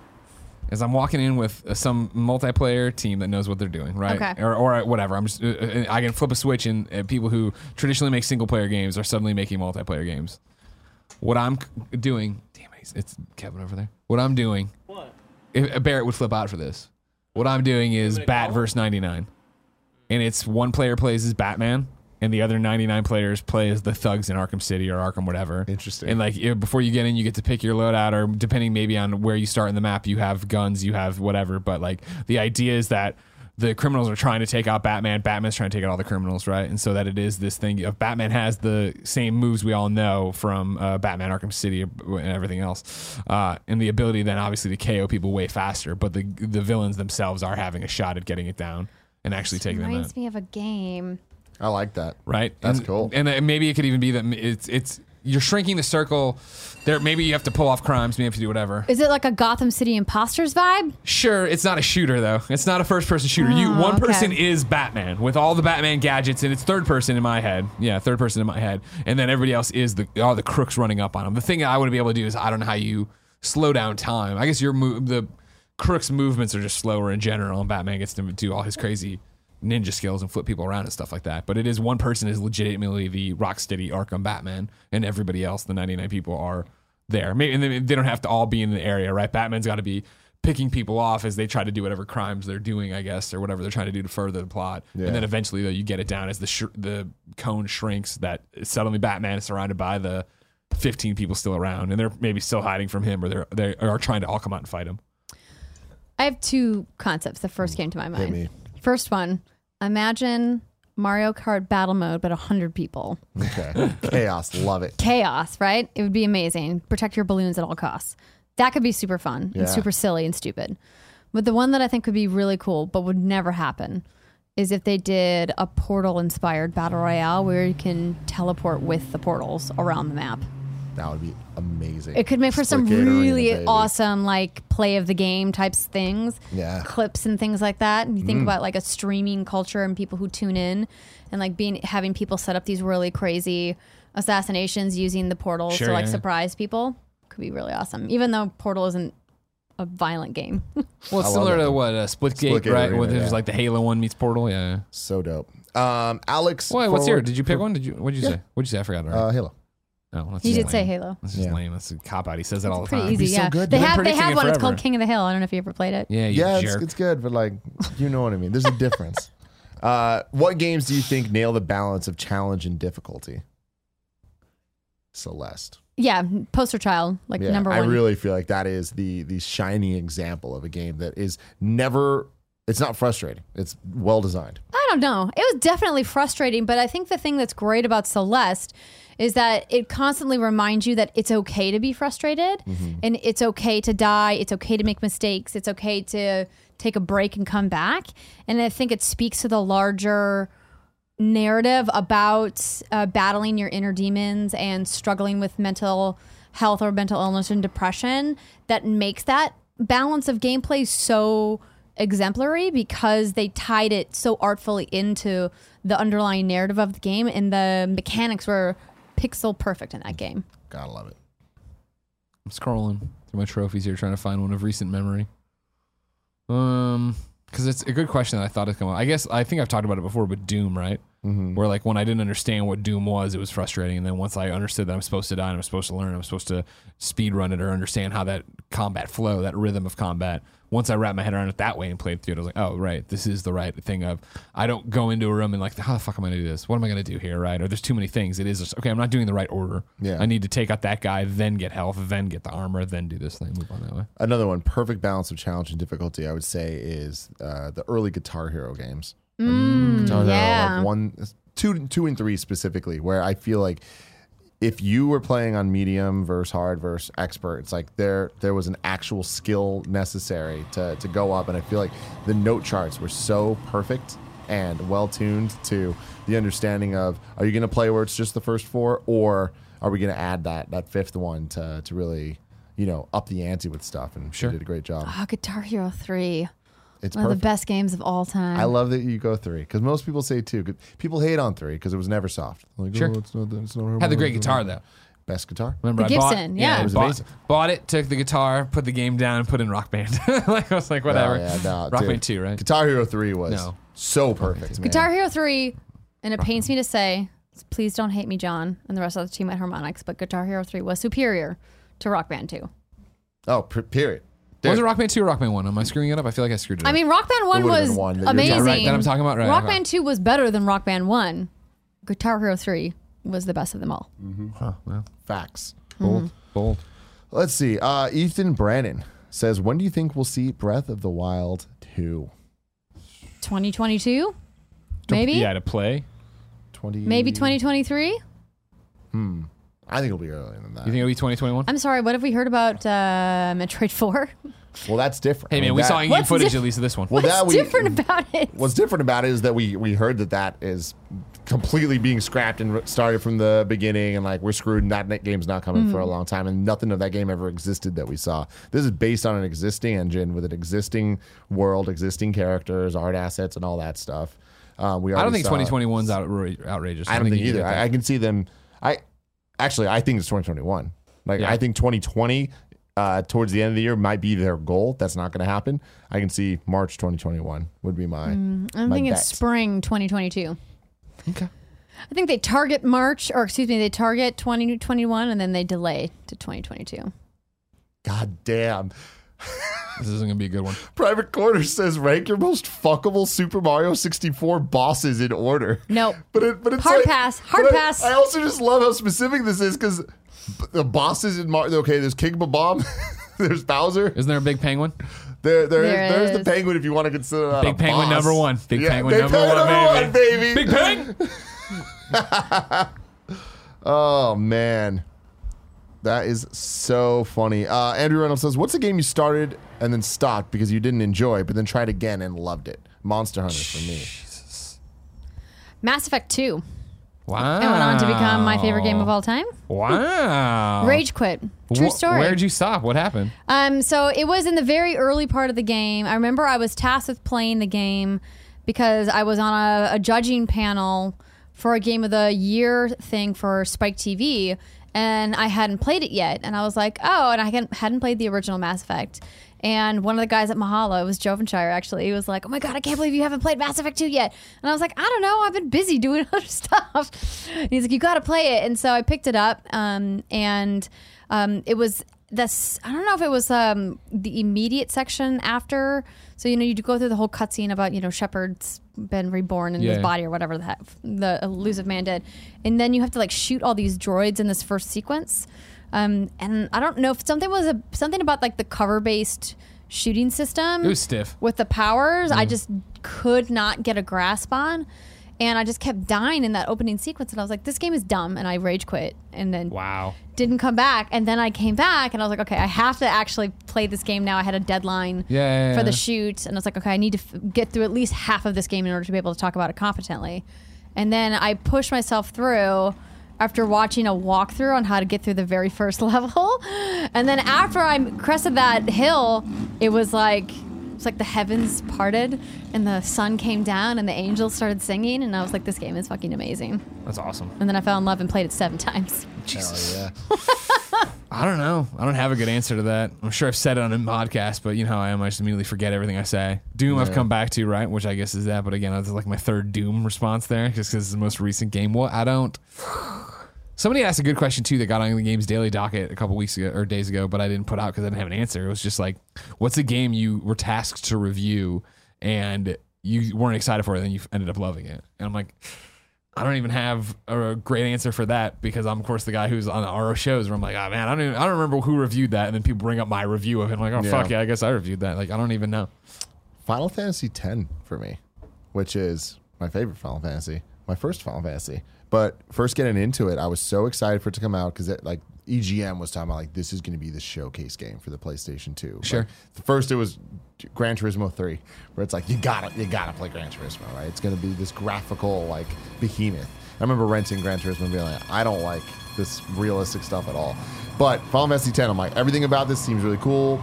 is I'm walking in with uh, some multiplayer team that knows what they're doing, right? Okay. Or, or whatever. I'm just uh, uh, I can flip a switch and uh, people who traditionally make single player games are suddenly making multiplayer games. What I'm doing, damn it, it's- it's Kevin over there. What I'm doing, What? if, Barrett would flip out for this. What I'm doing is gonna Bat call? versus 99, and it's one player plays as Batman. And the other 99 players play as the thugs in Arkham City or Arkham, whatever. Interesting. And like yeah, before you get in, you get to pick your loadout, or depending maybe on where you start in the map, you have guns, you have whatever. But like the idea is that the criminals are trying to take out Batman. Batman's trying to take out all the criminals, right? And so that it is this thing of Batman has the same moves we all know from uh, Batman Arkham City and everything else, uh, and the ability then obviously to KO people way faster. But the the villains themselves are having a shot at getting it down and actually taking them out Reminds me of a game. I like that. right? That's and, cool. And uh, maybe it could even be that it's it's you're shrinking the circle. There, maybe you have to pull off crimes. Maybe you have to do whatever. Is it like a Gotham City Impostors vibe? Sure, it's not a shooter though. It's not a first person shooter. you Oh, one okay. person is Batman with all the Batman gadgets, and it's third person in my head. Yeah, third person in my head, and then everybody else is the all the crooks running up on him. The thing I wouldn't be able to do is I don't know how you slow down time. I guess your move the crooks movements are just slower in general, and Batman gets to do all his crazy ninja skills and flip people around and stuff like that. But it is one person is legitimately the Rocksteady Arkham Batman, and everybody else, the 99 people, are there. Maybe and they, they don't have to all be in the area, right? Batman's got to be picking people off as they try to do whatever crimes they're doing, I guess, or whatever they're trying to do to further the plot. Yeah. And then eventually, though, you get it down as the sh- the cone shrinks. That suddenly Batman is surrounded by the 15 people still around, and they're maybe still hiding from him, or they're they are trying to all come out and fight him. I have two concepts that first mm. came to my mind. First one, imagine Mario Kart battle mode, but 100 people. Okay. [LAUGHS] Chaos. Love it. Chaos, right? It would be amazing. Protect your balloons at all costs. That could be super fun Yeah. and super silly and stupid. But the one that I think would be really cool, but would never happen, is if they did a portal inspired battle royale where you can teleport with the portals around the map. That would be amazing. It could make for some Splitgate really baby. awesome like play of the game types things. Yeah. Clips and things like that. And you Mm. think about like a streaming culture and people who tune in and like being having people set up these really crazy assassinations using the portals Sure, to like yeah. surprise people. Could be really awesome. Even though Portal isn't a violent game. [LAUGHS] Well, it's similar to what uh, Splitgate, Splitgate right? Arena, Where there's yeah. like the Halo one meets Portal. Yeah. So dope. Um, Alex. Wait, what's your? forward- Did you pick one? Did you? What'd you Yeah. say? What'd you say? I forgot. Already. Uh, Halo. No, that's He just did say. Halo. That's just Yeah. lame. That's a cop out. He says that all the Pretty time. easy, Be so yeah. good. They You've been have they have it one. It's called King of the Hill. I don't know if you ever played it. Yeah, you Yeah, it's, jerk. it's good, but like, [LAUGHS] you know what I mean. There's a difference. [LAUGHS] uh, what games do you think nail the balance of challenge and difficulty? Celeste. Yeah, poster child, like Yeah, number one. I really feel like that is the the shining example of a game that is never. It's not frustrating. It's well designed. I don't know. It was definitely frustrating, but I think the thing that's great about Celeste is that it constantly reminds you that it's okay to be frustrated and it's okay to die. It's okay to make mistakes. It's okay to take a break and come back. And I think it speaks to the larger narrative about uh, battling your inner demons and struggling with mental health or mental illness and depression that makes that balance of gameplay so exemplary because they tied it so artfully into the underlying narrative of the game and the mechanics were pixel perfect in that game. Gotta love it. I'm scrolling through my trophies here, trying to find one of recent memory. Um, because it's a good question that I thought had come up. I guess I think I've talked about it before, but Doom, right? Mm-hmm. Where like when I didn't understand what Doom was, it was frustrating, and then once I understood that I'm supposed to die, and I'm supposed to learn, I'm supposed to speed run it or understand how that combat flow, that rhythm of combat. Once I wrapped my head around it that way and played through it, I was like, oh right, this is the right thing. Of I don't go into a room and like, how the fuck am I gonna do this? What am I gonna do here? Right? Or there's too many things. It is just okay. I'm not doing the right order. Yeah. I need to take out that guy, then get health, then get the armor, then do this thing. Move on that way. Another one, perfect balance of challenge and difficulty. I would say is uh, the early Guitar Hero games. Guitar Hero, yeah. like one, two, two, and three specifically, where I feel like if you were playing on medium versus hard versus expert, it's like there there was an actual skill necessary to to go up, and I feel like the note charts were so perfect and well tuned to the understanding of are you going to play where it's just the first four, or are we going to add that that fifth one to to really you know up the ante with stuff? And Sure. she did a great job. Oh, Guitar Hero 3. It's One of the best games of all time. I love that you go three because most people say two. 'Cause People hate on three because it was never soft. Like, Sure. oh, it's not, it's not Had the great guitar though. Best guitar. Remember, The I bought, Gibson, yeah. It was bought, amazing. Bought it, took the guitar, put the game down, and put in Rock Band. [LAUGHS] like I was like, whatever. Yeah, no, Rock dude. Band two, right? Guitar Hero three was No. so perfect. Man. Guitar Hero 3, and it pains me to say, please don't hate me, John, and the rest of the team at Harmonix, but Guitar Hero 3 was superior to Rock Band 2. Oh, per- period. Was it Dude, Rock Band two or Rock Band one? Am I screwing it up? I feel like I screwed it up. I mean, Rock Band 1 was one that you're- amazing. Yeah, right, that I'm talking about, right, Rock okay. Band 2 was better than Rock Band 1. Guitar Hero 3 was the best of them all. Mm-hmm. huh, well, facts. bold, mm-hmm. bold. Let's see. Uh, Ethan Brannon says, "When do you think we'll see Breath of the Wild 2? 2022? Maybe? Yeah, to play. 20 Maybe 2023? I think it'll be earlier than that. You think it'll be 2021? I'm sorry, what have we heard about uh, Metroid 4? [LAUGHS] well, that's different. Hey I man, mean, we that- saw in-game footage diff- at least of this one. Well, that What's we, different about it? What's different about it is that we we heard that that is completely being scrapped and re- started from the beginning, and like we're screwed. And that game's not coming for a long time, and nothing of that game ever existed that we saw. This is based on an existing engine with an existing world, existing characters, art assets, and all that stuff. Um, we I don't think 2021's outra- outrageous. I don't think you either. get that. I, I can see them. I actually I think it's 2021. Like Yeah. I think 2020 uh, towards the end of the year might be their goal. That's not going to happen. I can see March 2021 would be my. I'm my thinking bet. spring 2022. Okay. I think they target March, or excuse me, they target 2021 and then they delay to 2022. God damn. This isn't gonna be a good one. Private Quarter says rank your most fuckable Super Mario 64 bosses in order. Nope. [LAUGHS] But it, but it's Hard like- pass, hard but I- pass. I, also just love how specific this is because the bosses in Mario. Okay, there's King Bomb, [LAUGHS] there's Bowser, Isn't there a big penguin? there, there, There there's the penguin if you want to consider that Big a penguin boss. number one. Big Yeah, penguin big number penguin one, number baby. one, baby. Big peng. [LAUGHS] Oh man, that is so funny. Uh, Andrew Reynolds says, "What's a game you started and then stopped because you didn't enjoy, but then tried again and loved it?" Monster Hunter for me. Mass Effect 2. Wow. It went on to become my favorite game of all time. Wow. Rage quit. True Wh- story. Where'd you stop? What happened? Um, so it was in the very early part of the game. I remember I was tasked with playing the game because I was on a, a judging panel for a game of the year thing for Spike TV, and I hadn't played it yet. And I was like, oh, and I hadn't, played the original Mass Effect. And one of the guys at Mahalo, it was Jovenshire actually, he was like, oh my God, I can't believe you haven't played Mass Effect 2 yet. And I was like, I don't know, I've been busy doing [LAUGHS] other stuff. And he's like, you got to play it. And so I picked it up, um, and um, it was this, I don't know if it was um, the immediate section after. So, you know, you go through the whole cutscene about, you know, Shepard's been reborn in Yeah. his body or whatever the heck the elusive man did. And then you have to like shoot all these droids in this first sequence. Um, and I don't know if something was a, something about like the cover based shooting system It was stiff. with the powers. Mm. I just could not get a grasp on. And I just kept dying in that opening sequence. And I was like, this game is dumb. And I rage quit and then Wow. didn't come back. And then I came back and I was like, okay, I have to actually play this game now. I had a deadline Yeah, yeah, for the shoot. And I was like, okay, I need to f- get through at least half of this game in order to be able to talk about it competently. And then I pushed myself through after watching a walkthrough on how to get through the very first [LAUGHS] level. And then after I crested that hill, it was like it's like the heavens parted and the sun came down and the angels started singing and I was like, this game is fucking amazing. That's awesome. And then I fell in love and played it seven times. [LAUGHS] Jesus. Hell yeah. [LAUGHS] I don't know. I don't have a good answer to that. I'm sure I've said it on a podcast, but you know how I am. I just immediately forget everything I say. Doom, I've come back to, right? Which I guess is that. But again, that's like my third Doom response there, just because it's the most recent game. Well, I don't. Somebody asked a good question too that got on the game's daily docket a couple weeks ago or days ago, but I didn't put out because I didn't have an answer. It was just like, what's a game you were tasked to review and you weren't excited for it, and then you ended up loving it? And I'm like, I don't even have a great answer for that because I'm of course the guy who's on the our shows where I'm like, oh man, I don't even, I don't remember who reviewed that, and then people bring up my review of it. I'm like, oh Yeah. fuck yeah, I guess I reviewed that. Like I don't even know. Final Fantasy X for me, which is my favorite Final Fantasy, my first Final Fantasy. But first getting into it, I was so excited for it to come out because like EGM was talking about like this is going to be the showcase game for the PlayStation 2. Sure. Like, first it was Gran Turismo 3, where it's like you gotta you gotta play Gran Turismo, right? It's going to be this graphical like behemoth. I remember renting Gran Turismo and being like, I don't like this realistic stuff at all. But Final Fantasy X, I'm like, everything about this seems really cool.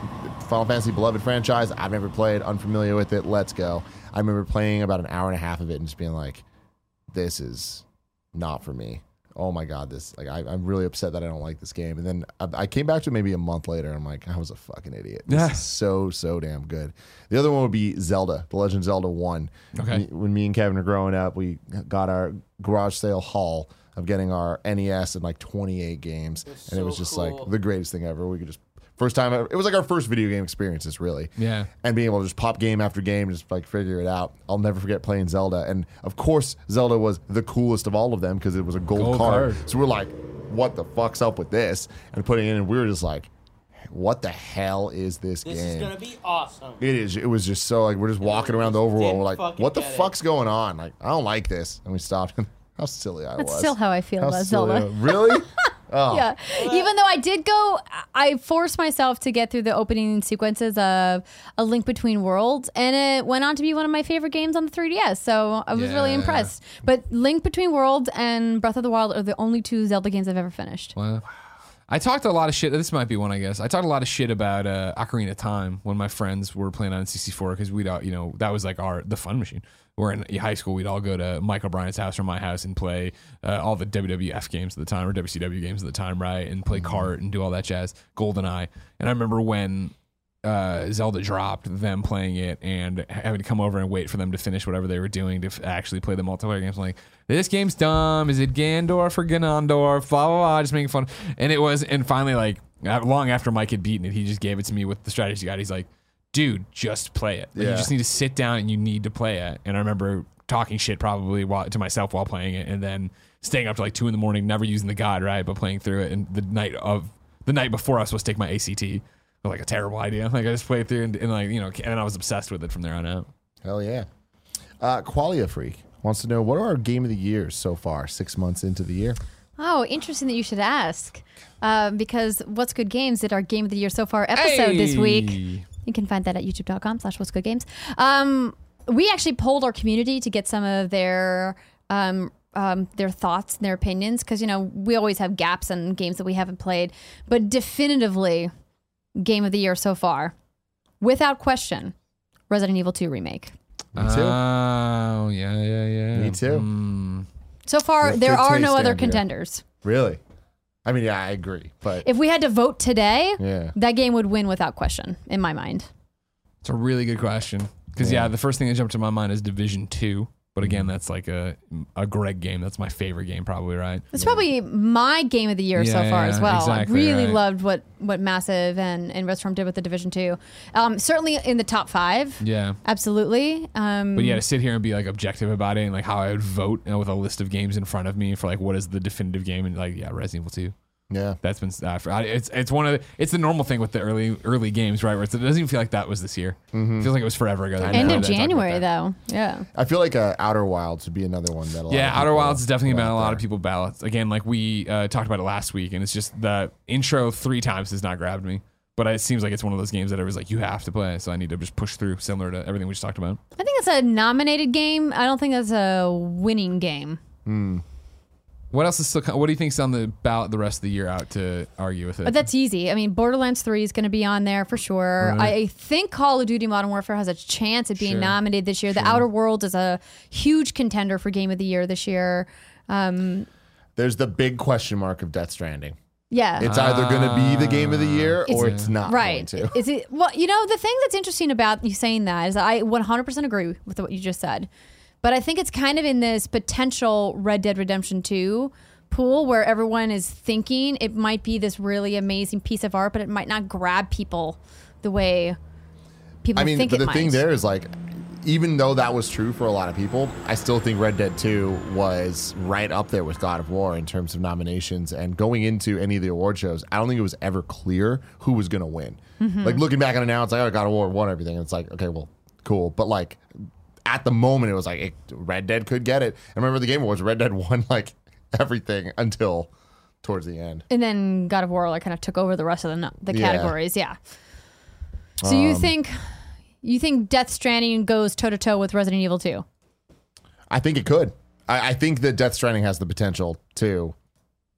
Final Fantasy beloved franchise. I've never played, unfamiliar with it. Let's go. I remember playing about an hour and a half of it and just being like, this is not for me. Oh my god, this like I, I'm really upset that I don't like this game. And then I, I came back to it maybe a month later. And I'm like, I was a fucking idiot. This Yeah. is so so damn good. The other one would be Zelda, The Legend of Zelda One. Okay. Me- when me and Kevin were growing up, we got our garage sale haul of getting our NES and like 28 games, and it was just cool. like the greatest thing ever. We could just first time ever, it was like our first video game experiences really Yeah. and being able to just pop game after game and just like figure it out. I'll never forget playing Zelda. And of course, Zelda was the coolest of all of them because it was a gold, Gold card. card. So we're like, what the fuck's up with this? And putting it in, and we were just like, what the hell is this, This game? is gonna be awesome. it is. It was just so like we're just walking around the overworld. We're like, what the get it. fuck's going on? Like, I don't like this. And we stopped. [LAUGHS] How silly I That's was. still how I feel about silly Zelda. Really? [LAUGHS] Oh. Yeah. Even though I did go, I forced myself to get through the opening sequences of A Link Between Worlds, and it went on to be one of my favorite games on the 3DS. So I was really impressed. But Link Between Worlds and Breath of the Wild are the only two Zelda games I've ever finished. Wow. I talked a lot of shit. This might be one, I guess. I talked a lot of shit about uh, Ocarina of Time when my friends were playing on N64 because we'd, all, you know, that was like our the fun machine. We're in high school. We'd all go to Michael Bryant's house or my house and play uh, all the WWF games at the time or WCW games at the time, right? And play cart and do all that jazz. GoldenEye. And I remember when uh, Zelda dropped, them playing it and having to come over and wait for them to finish whatever they were doing to f- actually play the multiplayer games. I'm like, this game's dumb. Is it Gandorf or Ganondorf? Blah, blah, blah. Just making fun. And it was, and finally, like, long after Mike had beaten it, he just gave it to me with the strategy guide. He's like, dude, just play it. Like, Yeah. You just need to sit down and you need to play it. And I remember talking shit probably while, to myself while playing it and then staying up to like two in the morning, never using the guide, right? But playing through it. And the night of, the night before I was supposed to take my ACT. Like a terrible idea. [LAUGHS] Like I just played through and, and like you know, and I was obsessed with it from there on out. Hell yeah. Uh, Qualia Freak wants to know what are our game of the years so far, six months into the year? Oh, interesting that you should ask. Uh, because What's Good Games did our Game of the Year so far episode this week. You can find that at youtube.com slash what's good games. Um, we actually polled our community to get some of their um, um, their thoughts and their opinions because you know we always have gaps in games that we haven't played, but definitively game of the year so far, without question, Resident Evil 2 remake. Me too. Oh yeah, yeah, yeah. Me too. Mm. So far, Yeah, there good are taste no other down here. contenders. Really? I mean, yeah, I agree, but If we had to vote today, yeah, that game would win without question, in my mind. It's a really good question. Because yeah. the first thing that jumped to my mind is Division Two. But again, that's like a a Greg game. That's my favorite game, probably, right? It's probably my game of the year so Yeah, far yeah, as well. exactly, I really right. loved what what Massive and and Red Storm did with the Division Two. Um, certainly in the top five. Yeah. Absolutely. Um, But yeah, to sit here and be like objective about it and like how I would vote you know, with a list of games in front of me for like what is the definitive game and like yeah, Resident Evil 2. Yeah. That's been uh, it's it's one of the, it's the normal thing with the early early games, right? Where it's, it doesn't even feel like that was this year. It feels like it was forever ago. end of that talk about January though. Yeah. I feel like uh, Outer Wilds would be another one that. A lot Yeah, of Outer people Wilds has definitely been a lot there. of people ballots. Again, like we uh, talked about it last week, and it's just the intro three times has not grabbed me. But it seems like it's one of those games that everybody's like, you have to play. So I need to just push through, similar to everything we just talked about. I think it's a nominated game. I don't think it's a winning game. What else is still? What do you think's on the ballot the rest of the year out to argue with it? But that's easy. I mean, Borderlands 3 is going to be on there for sure. Right. I think Call of Duty Modern Warfare has a chance at being Sure. nominated this year. The Outer World is a huge contender for Game of the Year this year. Um, There's the big question mark of Death Stranding. yeah. It's either going to be the game of the year or It's- it's not right. going to. [LAUGHS] Is it well, you know, the thing that's interesting about you saying that is that I 100% agree with what you just said. But I think it's kind of in this potential Red Dead Redemption 2 pool where everyone is thinking it might be this really amazing piece of art, but it might not grab people the way people I mean, think but the might. thing there is like, even though that was true for a lot of people, I still think Red Dead 2 was right up there with God of War in terms of nominations. And going into any of the award shows, I don't think it was ever clear who was going to win. Mm-hmm. Like looking back on it now, it's like, oh, God of War won everything. And it's like, okay, well, cool. But like at the moment, it was like it, Red Dead could get it. I remember the Game Awards, Red Dead [LAUGHS] won like everything until towards the end. and then God of War like kind of took over the rest of the the Yeah. Um, categories. Yeah. So you think you think Death Stranding goes toe to toe with Resident Evil 2? I think it could. I, I think that Death Stranding has the potential to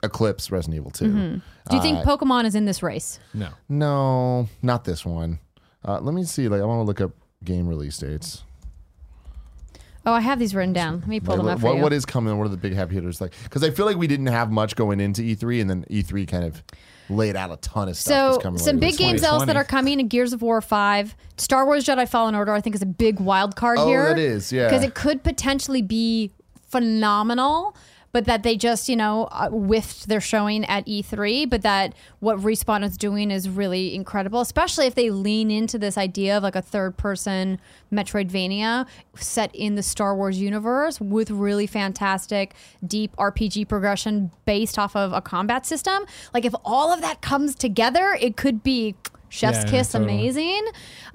eclipse Resident Evil 2. Do you think Uh, Pokemon is in this race? no. No, not this one. Uh, let me see. Like, I want to look up game release dates. Oh, I have these written down. Let me pull Like, them up for what- you. what is coming? What are the big heavy hitters like? Because I feel like we didn't have much going into E3, and then E3 kind of laid out a ton of stuff. so that's coming some later big games else that are coming: Gears of War Five, Star Wars Jedi Fallen Order. I think is a big wild card Oh, here. that is, yeah. because it could potentially be phenomenal. But that they just, you know, uh, whiffed their showing at E3. But that what Respawn is doing is really incredible, especially if they lean into this idea of like a third person Metroidvania set in the Star Wars universe with really fantastic, deep RPG progression based off of a combat system. Like, if all of that comes together, it could be chef's Yeah, kiss totally. amazing.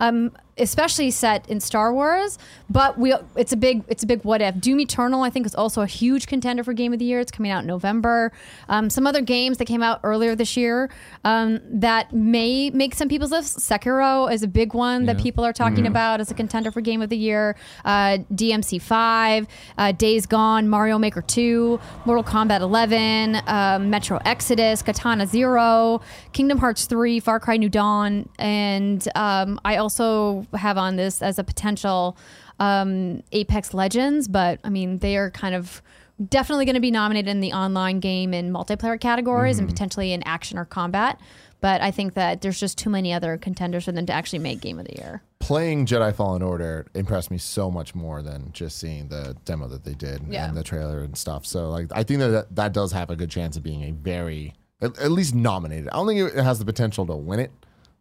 Um, especially set in Star Wars, but we it's a big it's a big what if. Doom Eternal I think is also a huge contender for Game of the Year. It's coming out in November. Um, some other games that came out earlier this year um, that may make some people's lists. Sekiro is a big one that Yeah. people are talking about as a contender for Game of the Year. Uh, DMC Five, uh, Days Gone, Mario Maker Two, Mortal Kombat 11, uh, Metro Exodus, Katana Zero, Kingdom Hearts 3, Far Cry New Dawn, and um, I also have on this as a potential um, Apex Legends, but I mean, they are kind of definitely going to be nominated in the online game and multiplayer categories and potentially in action or combat. But I think that there's just too many other contenders for them to actually make Game of the Year. Playing Jedi Fallen Order impressed me so much more than just seeing the demo that they did Yeah. and the trailer and stuff. So, like, I think that that, that does have a good chance of being a very, at, at least nominated. I don't think it has the potential to win it,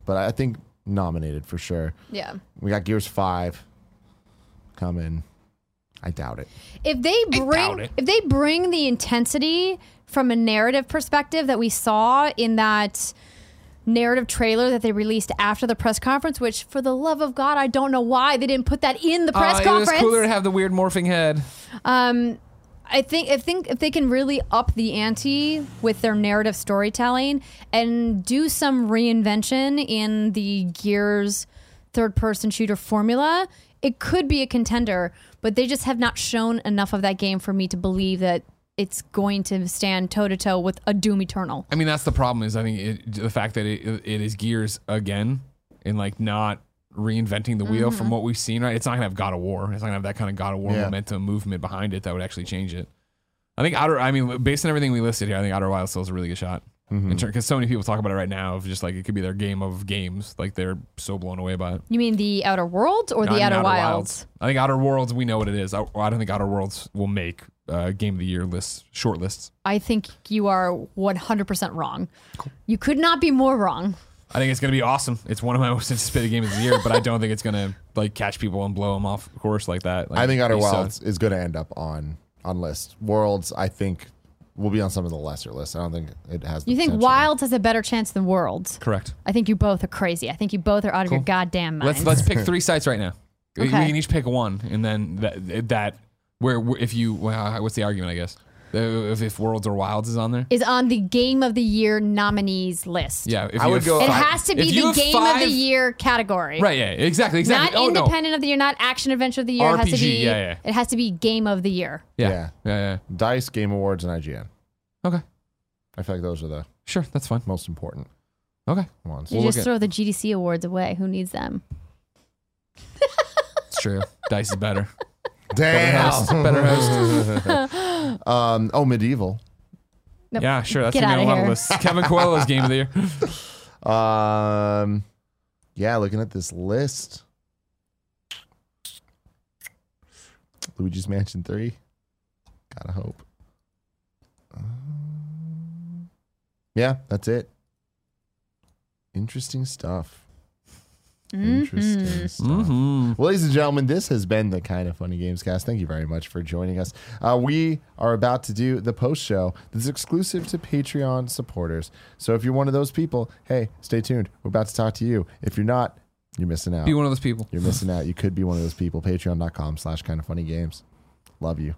but I think nominated for sure. Yeah. We got Gears 5 coming. I doubt it. if they doubt bring it. if they bring the intensity from a narrative perspective that we saw in that narrative trailer that they released after the press conference which for the love of god i don't know why they didn't put that in the press Uh, it conference was cooler to have the weird morphing head. um I think think if they can really up the ante with their narrative storytelling and do some reinvention in the Gears third person shooter formula, it could be a contender, but they just have not shown enough of that game for me to believe that it's going to stand toe to toe with a Doom Eternal. I mean, that's the problem. Is I think it, the fact that it, it is Gears again, and like not reinventing the wheel Mm-hmm. from what we've seen. Right, it's not gonna have God of War. It's not gonna have that kind of God of War Yeah. momentum movement behind it that would actually change it. I think Outer. I mean, based on everything we listed here, I think Outer Wilds still is a really good shot. Mm-hmm. Because so many people talk about it right now, of just like it could be their game of games. Like they're so blown away by it. You mean the Outer Worlds or Not the in Outer, Wilds? I think Outer Worlds. We know what it is. I, I don't think Outer Worlds will make uh, game of the year lists, short lists. I think you are 100% wrong. You could not be more wrong. I think it's gonna be awesome. It's one of my [LAUGHS] most anticipated games of the year, but I don't think it's gonna like catch people and blow them off course like that. Like, I think Outer be so- Wilds is going to end up on on lists. Worlds, I think, will be on some of the lesser lists. I don't think it has. The You think potential. Wilds has a better chance than Worlds? correct. I think you both are crazy. I think you both are out of your goddamn minds. Let's let's pick [LAUGHS] three sites right now. We- We Okay. can each pick one, and then that that where if you well, what's the argument? I guess Uh, if, if Worlds or Wilds is on there. is on the Game of the Year nominees list. Yeah, if I you would have go- It five- has to if be you the have Game of five- the Year category. Right. Yeah. Exactly. Exactly. Not oh no. independent of the year, not action adventure of the year. it has to RPG, be. yeah, yeah. It has to be Game of the Year. Yeah. Yeah. Yeah. Yeah. Dice, Game Awards, and IGN. Okay. I feel like those are the Sure. That's fine. most important Okay. ones. You We'll just look at- throw the GDC awards away. Who needs them? It's true. Dice is better. [LAUGHS] Damn. host. Better host. [LAUGHS] um. Oh, medieval. Nope. Yeah. Sure. That's Get gonna be outta on a lot of here. lists. Kevin [LAUGHS] Coello's game of the year. Um. Yeah, looking at this list. Luigi's Mansion Three. Gotta hope. Um, yeah, that's it. Interesting stuff. Interesting Mhm. stuff. Mm-hmm. Well, ladies and gentlemen, this has been the kind of funny games cast. Thank you very much for joining us. Uh, we are about to do the post show that's exclusive to Patreon supporters. So if you're one of those people, hey, stay tuned. We're about to talk to you. If you're not, you're missing out. Be one of those people. You're missing out. You could be one of those people. Patreon.com slash kind of funny games. Love you. Bye.